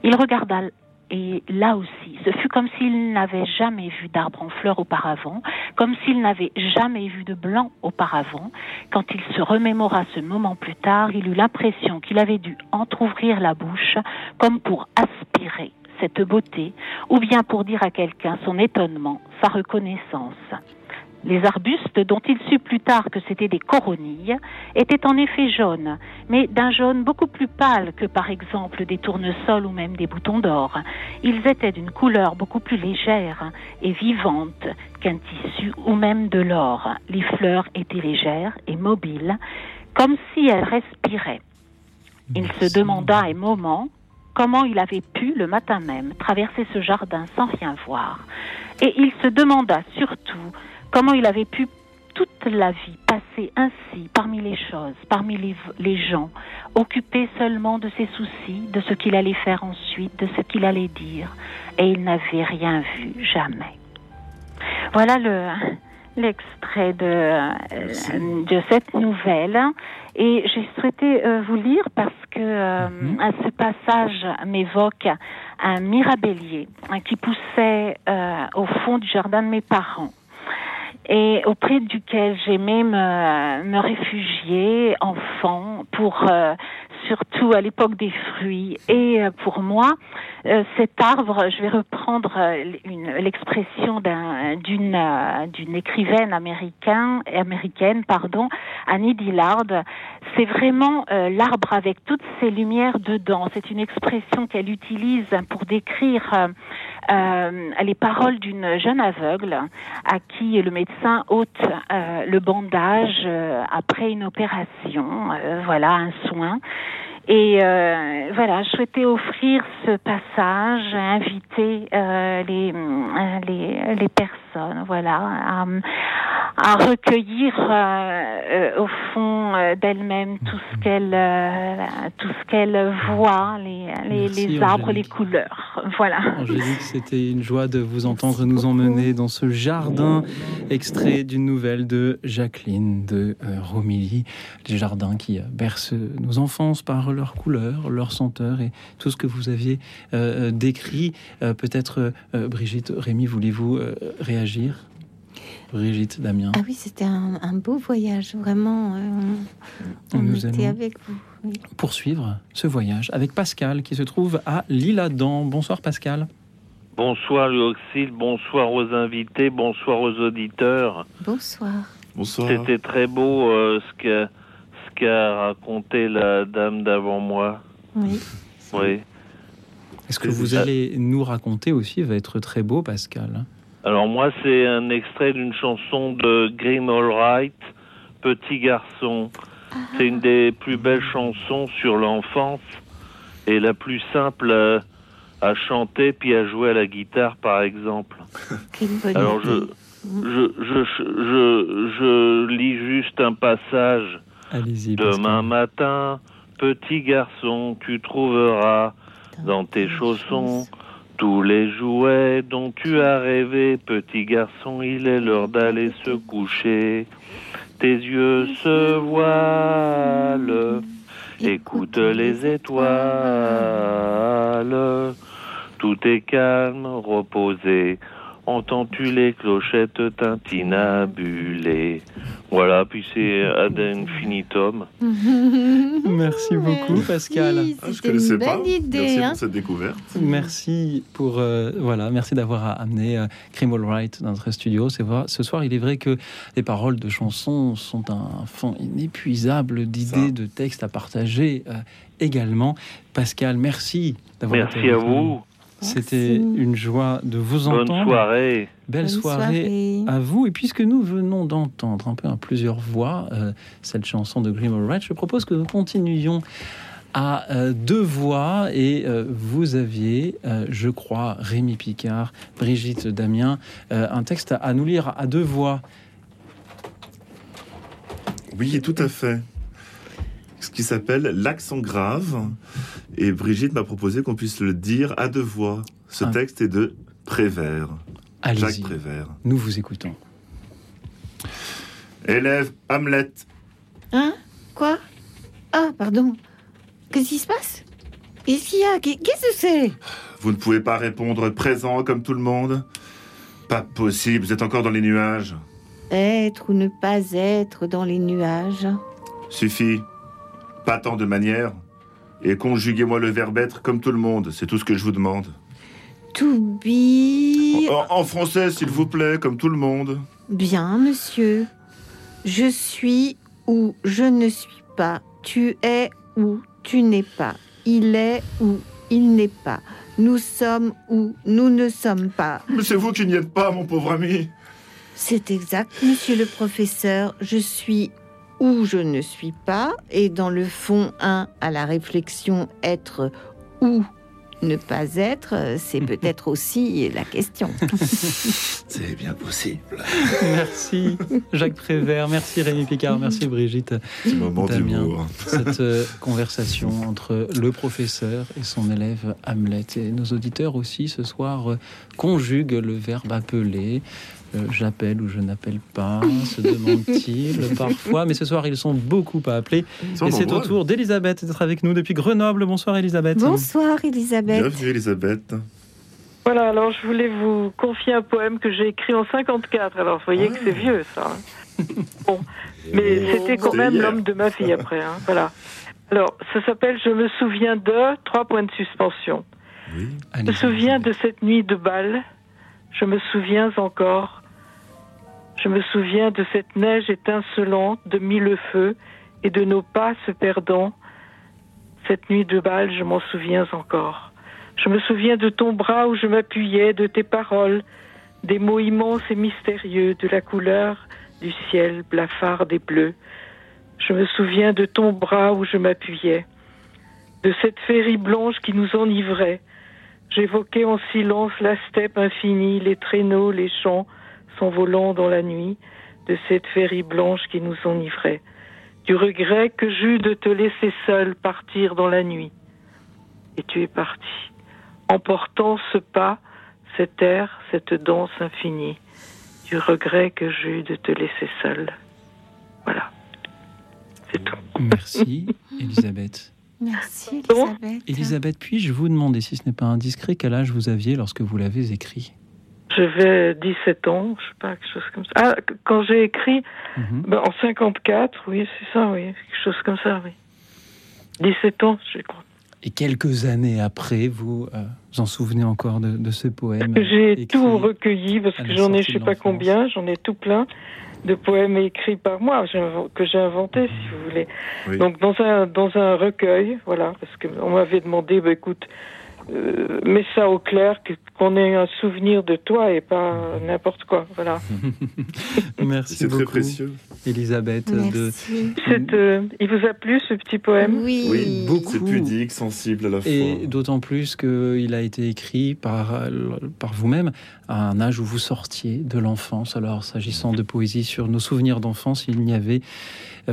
Il regarda et là aussi, ce fut comme s'il n'avait jamais vu d'arbre en fleurs auparavant, comme s'il n'avait jamais vu de blanc auparavant. Quand il se remémora ce moment plus tard, il eut l'impression qu'il avait dû entr'ouvrir la bouche comme pour aspirer cette beauté, ou bien pour dire à quelqu'un son étonnement, sa reconnaissance. Les arbustes, dont il sut plus tard que c'étaient des coronilles, étaient en effet jaunes, mais d'un jaune beaucoup plus pâle que par exemple des tournesols ou même des boutons d'or. Ils étaient d'une couleur beaucoup plus légère et vivante qu'un tissu ou même de l'or. Les fleurs étaient légères et mobiles, comme si elles respiraient. Il se demanda un moment comment il avait pu, le matin même, traverser ce jardin sans rien voir. Et il se demanda surtout comment il avait pu toute la vie passer ainsi parmi les choses, parmi les, les, gens, occupé seulement de ses soucis, de ce qu'il allait faire ensuite, de ce qu'il allait dire, et il n'avait rien vu, jamais. Voilà le, l'extrait de, euh, de cette nouvelle. Et j'ai souhaité euh, vous lire parce que euh, ce passage m'évoque un mirabellier hein, qui poussait au fond du jardin de mes parents et auprès duquel j'aimais me, me réfugier enfant pour surtout à l'époque des fruits. Et euh, pour moi, euh, cet arbre, je vais reprendre euh, l'expression d'une d'une écrivaine américaine, américaine pardon, Annie Dillard, c'est vraiment l'arbre avec toutes ses lumières dedans. C'est une expression qu'elle utilise pour décrire les paroles d'une jeune aveugle à qui le médecin ôte le bandage après une opération, voilà un soin. Et euh, voilà, je souhaitais offrir ce passage, inviter euh, les, euh, les, les personnes, voilà, à, à recueillir euh, au fond d'elles-mêmes tout ce qu'elles tout ce qu'elles voient, les, les, les arbres, les couleurs, voilà. Angélique, c'était une joie de vous entendre nous emmener dans ce jardin, extrait d'une nouvelle de Jacqueline de Romilly, les jardins qui bercent nos enfances par leurs couleurs, leurs senteurs et tout ce que vous aviez euh, décrit. Euh, peut-être, euh, Brigitte, Rémi, voulez-vous réagir Brigitte, Damien. Ah oui, c'était un, beau voyage, vraiment. on Nous était avec vous. Poursuivre ce voyage avec Pascal qui se trouve à Lille-Adam. Bonsoir Pascal. Bonsoir Luoxil, bonsoir aux invités, bonsoir aux auditeurs. Bonsoir. Bonsoir. C'était très beau ce que qu'a raconté la dame d'avant moi. Oui. Oui. Est-ce que vous allez nous raconter aussi va être très beau, Pascal Alors moi, c'est un extrait d'une chanson de Green Allright, Petit garçon. C'est une des plus belles chansons sur l'enfance et la plus simple à, à, chanter puis à jouer à la guitare, par exemple. Alors je, je, je, je, je lis juste un passage. Demain matin, petit garçon, tu trouveras dans tes chaussons tous les jouets dont tu as rêvé. Petit garçon, il est l'heure d'aller se coucher. Tes yeux se voilent, écoute les étoiles. Tout est calme, reposé. Entends-tu les clochettes tintinabulées Voilà, puis c'est ad infinitum. Merci beaucoup, Pascal. Ah, je connaissais une pas. Idée, merci hein. pour cette découverte. Merci pour euh, voilà, merci d'avoir amené euh, Criminal Wright dans notre studio. C'est vrai, ce soir, il est vrai que les paroles de chansons sont un fond inépuisable d'idées, de textes à partager euh, également. Pascal, merci d'avoir été Merci à vous. C'était une joie de vous entendre. Bonne soirée. Belle Bonne soirée, soirée. à vous. Et puisque nous venons d'entendre un peu à plusieurs voix euh, cette chanson de Grim Wright, je propose que nous continuions à euh, deux voix et euh, vous aviez, euh, je crois, Rémi Picard, Brigitte Damien, euh, un texte à nous lire à deux voix. Oui, tout à fait. Ce qui s'appelle l'accent grave. Et Brigitte m'a proposé qu'on puisse le dire à deux voix. Ce Ah. texte est de Prévert. Allez-y. Jacques Prévert. Nous vous écoutons. Élève Hamlet. Hein? Quoi? Ah, pardon. Qu'est-ce qui se passe? Qu'est-ce qu'il y a? Qu'est- Qu'est-ce que c'est? Vous ne pouvez pas répondre présent comme tout le monde Pas possible, vous êtes encore dans les nuages. Être ou ne pas être dans les nuages. Suffit. Pas tant de manières. Et conjuguez-moi le verbe être comme tout le monde, c'est tout ce que je vous demande. To be. En, en français, s'il vous plaît, comme tout le monde. Bien, monsieur. Je suis ou je ne suis pas. Tu es ou tu n'es pas. Il est ou il n'est pas. Nous sommes ou nous ne sommes pas. Mais c'est vous qui n'y êtes pas, mon pauvre ami. C'est exact, monsieur le professeur. Je suis ou je ne suis pas. Et dans le fond 1, à la réflexion être ou ne pas être, c'est peut-être aussi la question. C'est bien possible. Merci Jacques Prévert, merci Rémi Picard, merci Brigitte. moment Damien. Cette euh, conversation entre le professeur et son élève Hamlet. Et nos auditeurs aussi ce soir euh, conjuguent le verbe appeler. Euh, J'appelle ou je n'appelle pas, se demande-t-il parfois. Mais ce soir, ils sont beaucoup à appeler. Et c'est au tour d'Elisabeth d'être avec nous depuis Grenoble. Bonsoir Elisabeth. Bonsoir Elisabeth. Bienvenue, Elisabeth. Voilà, alors je voulais vous confier un poème que j'ai écrit en 54. Alors vous voyez que c'est vieux ça. Bon, mais c'était quand même l'homme de ma vie après. hein. Voilà. Alors, ça s'appelle Je me souviens de trois points de suspension. Je me souviens de cette nuit de bal. Je me souviens encore. Je me souviens de cette neige étincelante de mille feux et de nos pas se perdant. Cette nuit de bal, je m'en souviens encore. Je me souviens de ton bras où je m'appuyais, de tes paroles, des mots immenses et mystérieux, de la couleur du ciel blafard et bleu. Je me souviens de ton bras où je m'appuyais, de cette féerie blanche qui nous enivrait. J'évoquais en silence la steppe infinie, les traîneaux, les champs s'envolant dans la nuit, de cette féerie blanche qui nous enivrait. Du regret que j'eus de te laisser seul partir dans la nuit. Et tu es parti, emportant ce pas, cet air, cette danse infinie. Du regret que j'eus de te laisser seul. Voilà. Merci Elisabeth. Merci Elisabeth. Elisabeth, puis-je vous demander, si ce n'est pas indiscret, quel âge vous aviez lorsque vous l'avez écrit Je vais 17 ans, je sais pas, quelque chose comme ça. Ah, qu- quand j'ai écrit, ben, en 54, oui, c'est ça, oui, quelque chose comme ça, oui. 17 ans, je crois. Et quelques années après, vous euh, vous en souvenez encore de, de ce poème J'ai tout recueilli parce que j'en ai, je sais de pas combien, j'en ai tout plein de poèmes écrits par moi que j'ai inventé, si vous voulez. Oui. Donc dans un dans un recueil, voilà, parce que on m'avait demandé, bah, écoute, euh, mets ça au clair, qu'on ait un souvenir de toi et pas n'importe quoi, voilà. Merci C'est beaucoup, très précieux. Elisabeth. De... C'est, euh, il vous a plu ce petit poème? Oui, beaucoup. C'est pudique, sensible à la fois. Et d'autant plus qu'il a été écrit par, par vous-même à un âge où vous sortiez de l'enfance. Alors, s'agissant de poésie sur nos souvenirs d'enfance, il n'y avait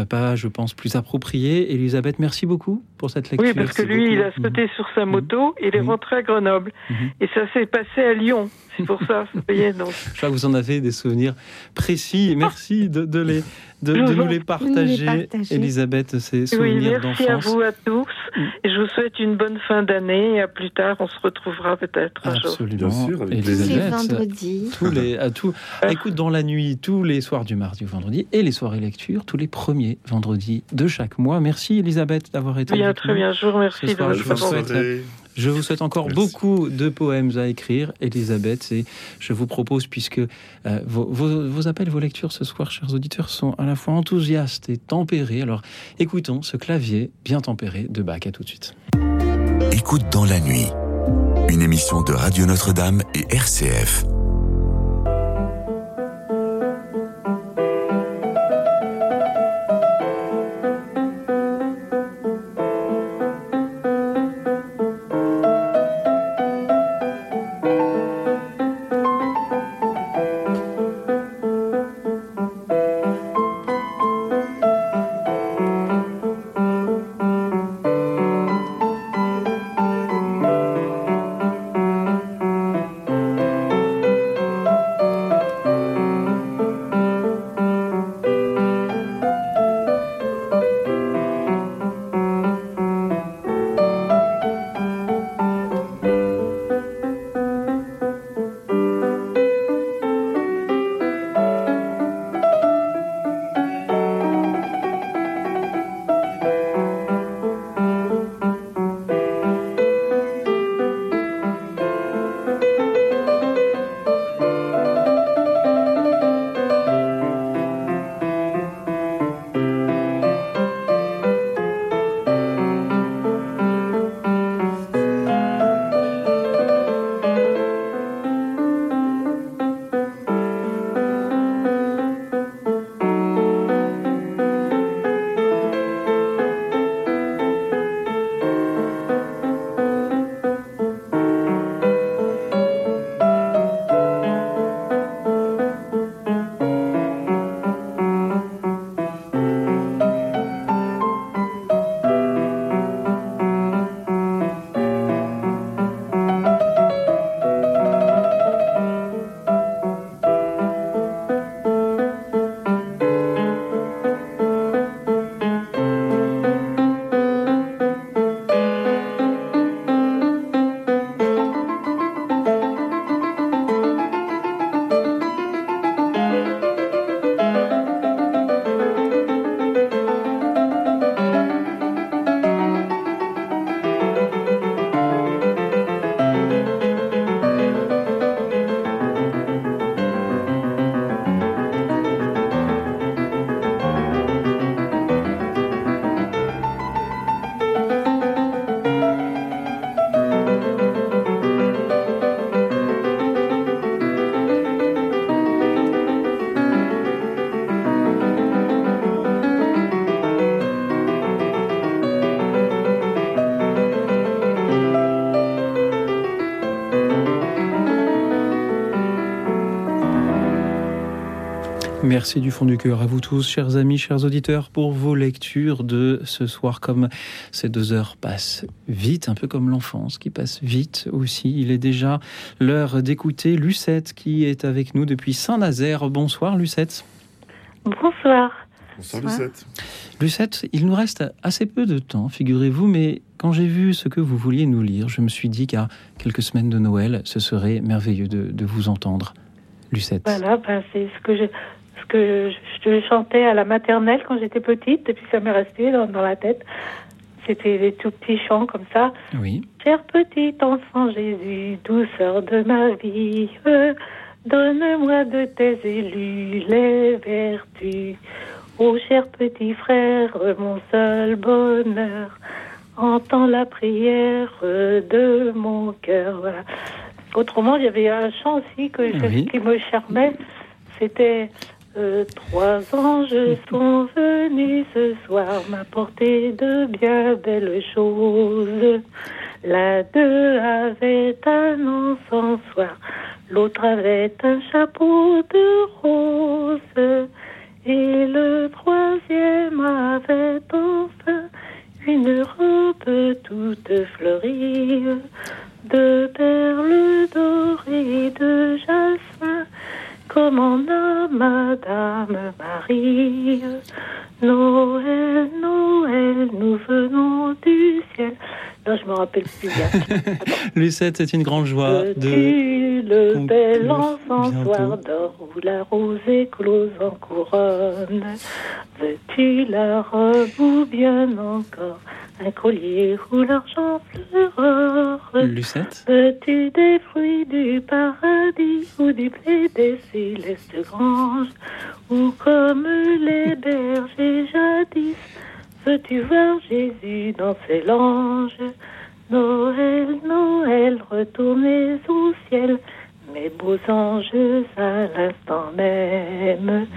pas, je pense, plus approprié. Elisabeth, merci beaucoup pour cette lecture. Oui, parce que lui, il a sauté sur sa moto et il est rentré à Grenoble. Et ça s'est passé à Lyon. C'est pour ça, vous voyez, donc. Je vois que vous en avez des souvenirs précis. Merci de, de les, de, nous les partager, nous les partager. Elisabeth, ces Oui, souvenirs merci à vous à tous. Et je vous souhaite une bonne fin d'année. Et à plus tard, on se retrouvera peut-être un jour. Absolument. Bien sûr, avec Elisabeth, Tous les vendredis. Tous les, à tout, écoute dans la nuit, tous les soirs du mardi au vendredi et les soirées lecture, tous les premiers vendredis de chaque mois. Merci Elisabeth d'avoir été Bien, avec très nous. bien. Je vous remercie Ce de soir, votre je, vous souhaite. Je vous souhaite encore beaucoup de poèmes à écrire, Elisabeth. Et je vous propose, puisque euh, vos, vos- vos appels, vos lectures ce soir, chers auditeurs, sont à la fois enthousiastes et tempérés. Alors écoutons ce clavier bien tempéré de Bach. À tout de suite. Écoute dans la nuit. Une émission de Radio Notre-Dame et RCF. Merci du fond du cœur à vous tous, chers amis, chers auditeurs, pour vos lectures de ce soir. Comme ces deux heures passent vite, un peu comme l'enfance qui passe vite aussi. Il est déjà l'heure d'écouter Lucette qui est avec nous depuis Saint-Nazaire. Bonsoir Lucette. Bonsoir. Bonsoir Lucette. Lucette, il nous reste assez peu de temps, figurez-vous, mais quand j'ai vu ce que vous vouliez nous lire, je me suis dit qu'à quelques semaines de Noël, ce serait merveilleux de, de vous entendre. Lucette. Voilà, ben, c'est ce que je, que je, je chantais à la maternelle quand j'étais petite, et puis ça m'est resté dans, dans la tête. C'était des tout petits chants comme ça. Oui. Cher petit enfant Jésus, douceur de ma vie, donne-moi de tes élus les vertus. Ô cher petit frère, mon seul bonheur, entends la prière de mon cœur. Voilà. Autrement, il y avait un chant aussi que je- Oui. qui me charmait. C'était Trois anges sont venus ce soir m'apporter de bien belles choses. L'un d'eux avait un encensoir, l'autre avait un chapeau de rose, et le troisième avait enfin une robe toute fleurie de perles dorées de jasmin, comme en a Madame Marie. Noël, Noël, nous venons du ciel. Non, je me rappelle plus bien. Lucette, c'est une grande joie de. Tu le bel encensoir d'or où la rose éclose en couronne. Veux-tu la robe ou bien encore? Un collier où l'argent pleure Lucette Veux-tu des fruits du paradis ou du blé des célestes granges? Ou comme les bergers jadis Veux-tu voir Jésus dans ses langes? Noël, Noël, retournez au ciel. Mes beaux anges à l'instant même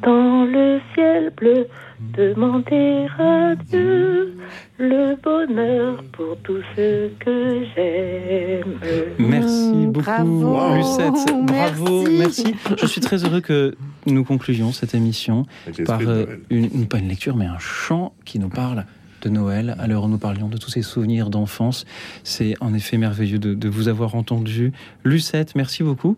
dans le ciel bleu demander à Dieu le bonheur pour tous ceux que j'aime. Merci beaucoup, bravo. Lucette. Bravo, Merci. merci. Je suis très heureux que nous concluions cette émission par euh, une, pas une lecture, mais un chant qui nous parle de Noël. À l'heure où nous parlions de tous ces souvenirs d'enfance, c'est en effet merveilleux de, de vous avoir entendu. Lucette, merci beaucoup.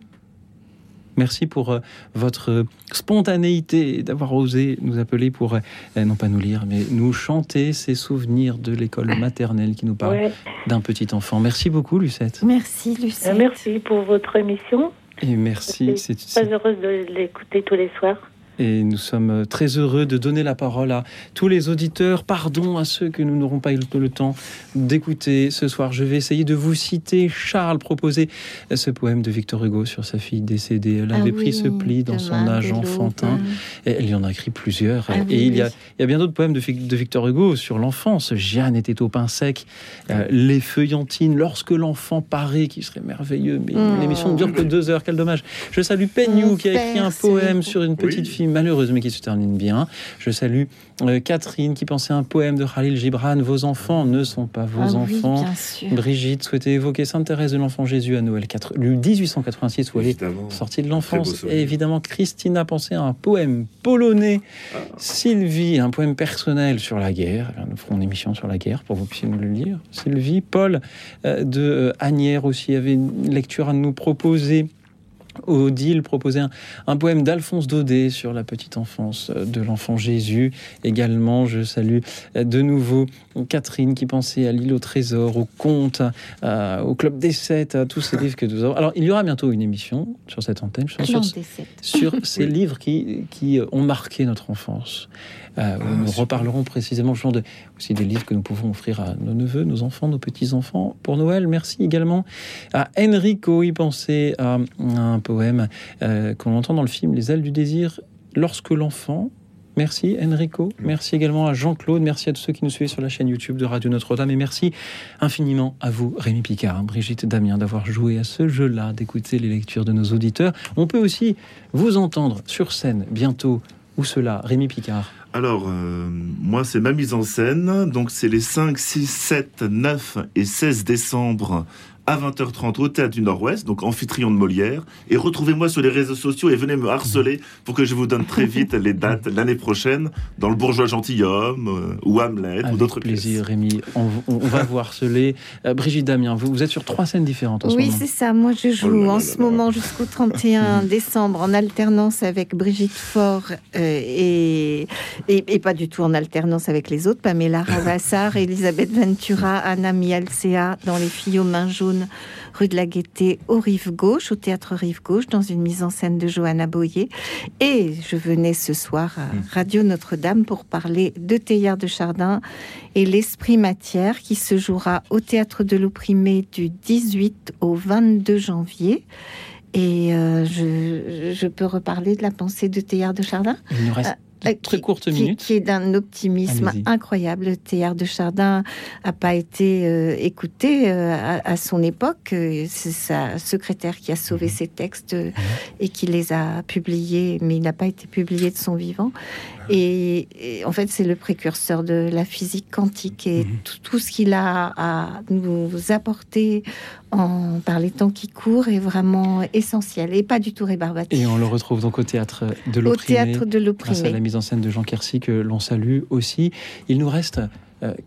Merci pour euh, votre spontanéité d'avoir osé nous appeler pour, euh, non pas nous lire, mais nous chanter ces souvenirs de l'école maternelle qui nous parle Ouais. d'un petit enfant. Merci beaucoup, Lucette. Merci, Euh, Lucette. Merci pour votre émission. Et merci. Je C'est- suis très heureuse de l'écouter tous les soirs. Et nous sommes très heureux de donner la parole à tous les auditeurs. Pardon à ceux que nous n'aurons pas eu le temps d'écouter ce soir. Je vais essayer de vous citer. Charles proposait ce poème de Victor Hugo sur sa fille décédée. Elle Ah avait oui, pris ce pli dans son âge enfantin. Et elle y en a écrit plusieurs. Ah et oui, il, y a, oui. il y a bien d'autres poèmes de, Vic- de Victor Hugo sur l'enfance. Jeanne était au pain sec. Euh, les feuillantines, lorsque l'enfant paraît, qui serait merveilleux. Mais l'émission ne dure que deux heures. Quel dommage. Je salue Peignou qui a écrit un poème sur une petite fille malheureuse mais qui se termine bien. Je salue euh, Catherine qui pensait à un poème de Khalil Gibran. Vos enfants ne sont pas vos Ah enfants. Brigitte souhaitait évoquer Sainte Thérèse de l'Enfant Jésus à Noël 4, le 1886 où elle est sortie de l'enfance. Et évidemment, Christina pensait à un poème polonais. Ah. Sylvie, un poème personnel sur la guerre. Nous ferons une émission sur la guerre pour que vous puissiez nous le lire. Sylvie, Paul euh, de euh, Agnières aussi avait une lecture à nous proposer. Odile proposait un, un poème d'Alphonse Daudet sur la petite enfance euh, de l'enfant Jésus. Également, je salue euh, de nouveau Catherine qui pensait à l'île au trésor, au conte, à- au club des sept, à tous ces livres que nous avons. Alors, il y aura bientôt une émission sur cette antenne je pense, Clan sur, sur ces livres qui, qui ont marqué notre enfance. Euh, où nous reparlerons précisément de, aussi des livres que nous pouvons offrir à nos neveux, nos enfants, nos petits-enfants pour Noël. Merci également à Enrico. Il pensait à un poème euh, qu'on entend dans le film Les ailes du désir, lorsque l'enfant. Merci Enrico. Merci également à Jean-Claude. Merci à tous ceux qui nous suivent sur la chaîne YouTube de Radio Notre-Dame. Et merci infiniment à vous, Rémi Picard, Brigitte Damien, d'avoir joué à ce jeu-là, d'écouter les lectures de nos auditeurs. On peut aussi vous entendre sur scène bientôt. Où cela Rémi Picard? Alors, euh, moi, c'est ma mise en scène. Donc, c'est les 5, 6, 7, 9 et 16 décembre à 20h30 au Théâtre du Nord-Ouest, donc amphitryon de Molière. Et retrouvez-moi sur les réseaux sociaux et venez me harceler pour que je vous donne très vite les dates l'année prochaine dans Le Bourgeois Gentilhomme euh, ou Hamlet ou d'autres plaisir, Rémi. On, on va vous harceler. Euh, Brigitte Damien, vous, vous êtes sur trois scènes différentes en oui, ce moment. Oui, c'est ça. Moi, je joue Oh en ce moment jusqu'au 31 décembre en alternance avec Brigitte Faure euh, et, et, et, pas du tout en alternance avec les autres, Pamela Ravassar, Elisabeth Ventura, Anna Mialcea dans Les filles aux mains jaunes rue de la Gaîté au Rive Gauche, au théâtre Rive Gauche, dans une mise en scène de Johanna Boyer. Et je venais ce soir à Radio Notre-Dame pour parler de Théillard de Chardin et l'Esprit Matière qui se jouera au théâtre de l'Opprimé du 18 au 22 janvier. Et euh, je, je, peux reparler de la pensée de Théillard de Chardin? Il nous reste euh, très qui, courte minute. Qui est d'un optimisme incroyable. Le Théâtre de Chardin n'a pas été euh, écouté euh, à, à, son époque. C'est sa secrétaire qui a sauvé Mhm. ses textes euh, et qui les a publiés, mais il n'a pas été publié de son vivant. Et, et en fait, c'est le précurseur de la physique quantique et Mhm. tout, tout ce qu'il a à nous apporter en, par les temps qui courent est vraiment essentiel et pas du tout rébarbatif. Et on le retrouve donc au théâtre de Au l'Opprimé. théâtre de Grâce à la l'Opprimé. mise en scène de Jean Quercy que l'on salue aussi. Il nous reste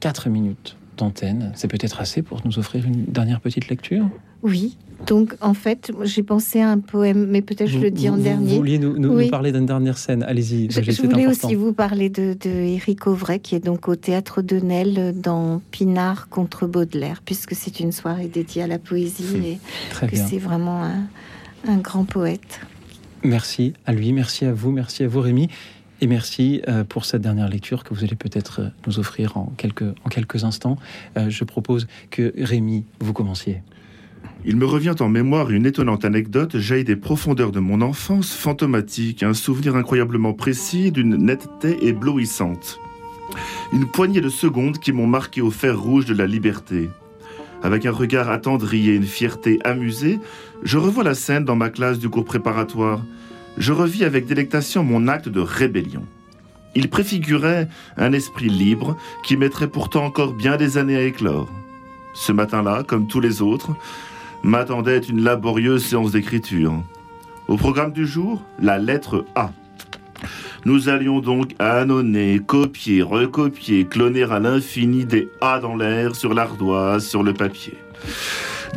4 minutes d'antenne. C'est peut-être assez pour nous offrir une dernière petite lecture? Oui. Donc, en fait, j'ai pensé à un poème, mais peut-être je le dis en vous- dernier. Vous vouliez nous, nous- Oui. nous parler d'une dernière scène Allez-y, Je, je voulais aussi vous parler de, de Éric Auvray, qui est donc au théâtre de Nesle dans Pinard contre Baudelaire, puisque c'est une soirée dédiée à la poésie et Hum, Très que c'est vraiment un, un grand poète. Merci à lui, merci à vous, merci à vous Rémi. Et merci euh, pour cette dernière lecture que vous allez peut-être euh, nous offrir en quelques, en quelques instants. Euh, je propose que Rémi, vous commenciez. Il me revient en mémoire une étonnante anecdote jaillie des profondeurs de mon enfance fantomatique, un souvenir incroyablement précis d'une netteté éblouissante. Une poignée de secondes qui m'ont marqué au fer rouge de la liberté. Avec un regard attendri et une fierté amusée, je revois la scène dans ma classe du cours préparatoire. Je revis avec délectation mon acte de rébellion. Il préfigurait un esprit libre qui mettrait pourtant encore bien des années à éclore. Ce matin-là, comme tous les autres, m'attendait une laborieuse séance d'écriture. Au programme du jour, la lettre A. Nous allions donc annoncer, copier, recopier, cloner à l'infini des A dans l'air, sur l'ardoise, sur le papier.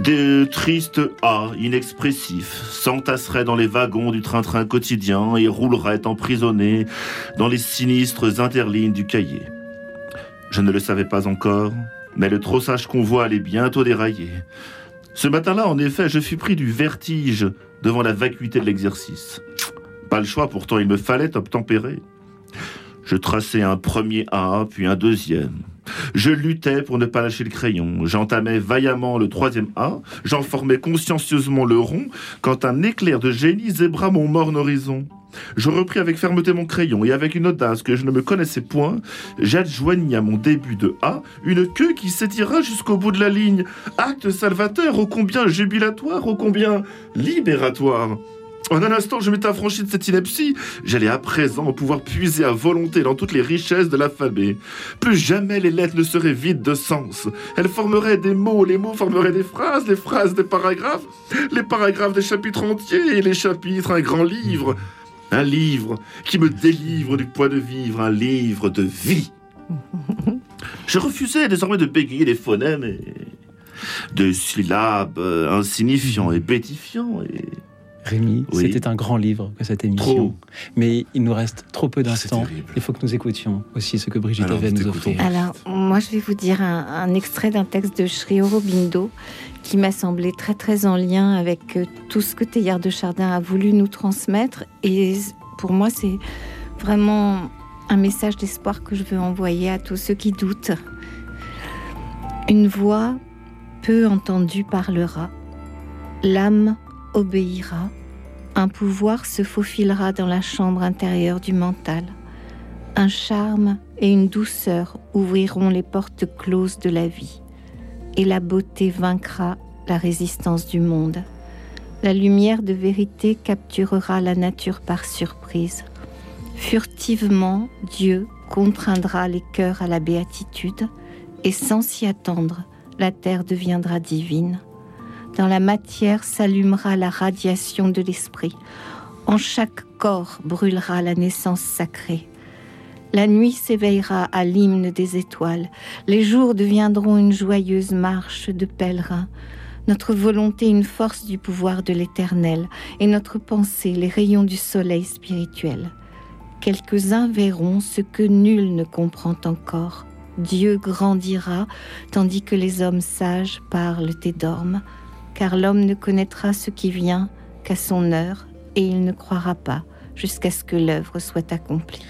Des tristes A inexpressifs s'entasseraient dans les wagons du train-train quotidien et rouleraient emprisonnés dans les sinistres interlignes du cahier. Je ne le savais pas encore, mais le trop sage convoi allait bientôt dérailler. Ce matin-là, en effet, je fus pris du vertige devant la vacuité de l'exercice. Pas le choix, pourtant il me fallait obtempérer. Je traçais un premier A, puis un deuxième. Je luttais pour ne pas lâcher le crayon. J'entamais vaillamment le troisième A. J'en formais consciencieusement le rond quand un éclair de génie zébra mon morne horizon. Je repris avec fermeté mon crayon et avec une audace que je ne me connaissais point, j'adjoignis à mon début de A une queue qui s'étira jusqu'au bout de la ligne. Acte salvateur, ô combien jubilatoire, ô combien libératoire. En un instant, je m'étais affranchi de cette ineptie. J'allais à présent pouvoir puiser à volonté dans toutes les richesses de l'alphabet. Plus jamais les lettres ne seraient vides de sens. Elles formeraient des mots, les mots formeraient des phrases, les phrases des paragraphes, les paragraphes des chapitres entiers et les chapitres un grand livre. Un livre qui me délivre du poids de vivre, un livre de vie. Je refusais désormais de bégayer des phonèmes et de syllabes insignifiants et bétifiants et Rémi, Oui. c'était un grand livre que cette émission. Trop. Mais il nous reste trop peu d'instants. Il faut que nous écoutions aussi ce que Brigitte Alors, avait nous offrir. Alors, moi, je vais vous dire un, extrait d'un texte de Sri Aurobindo qui m'a semblé très, très en lien avec euh, tout ce que Théillard de Chardin a voulu nous transmettre. Et pour moi, c'est vraiment un message d'espoir que je veux envoyer à tous ceux qui doutent. Une voix peu entendue parlera. L'âme obéira. Un pouvoir se faufilera dans la chambre intérieure du mental. Un charme et une douceur ouvriront les portes closes de la vie. Et la beauté vaincra la résistance du monde. La lumière de vérité capturera la nature par surprise. Furtivement, Dieu contraindra les cœurs à la béatitude, et sans s'y attendre, la terre deviendra divine. Dans la matière s'allumera la radiation de l'esprit. En chaque corps brûlera la naissance sacrée. La nuit s'éveillera à l'hymne des étoiles. Les jours deviendront une joyeuse marche de pèlerins. Notre volonté une force du pouvoir de l'éternel et notre pensée les rayons du soleil spirituel. Quelques-uns verront ce que nul ne comprend encore. Dieu grandira tandis que les hommes sages parlent et dorment, car l'homme ne connaîtra ce qui vient qu'à son heure et il ne croira pas jusqu'à ce que l'œuvre soit accomplie.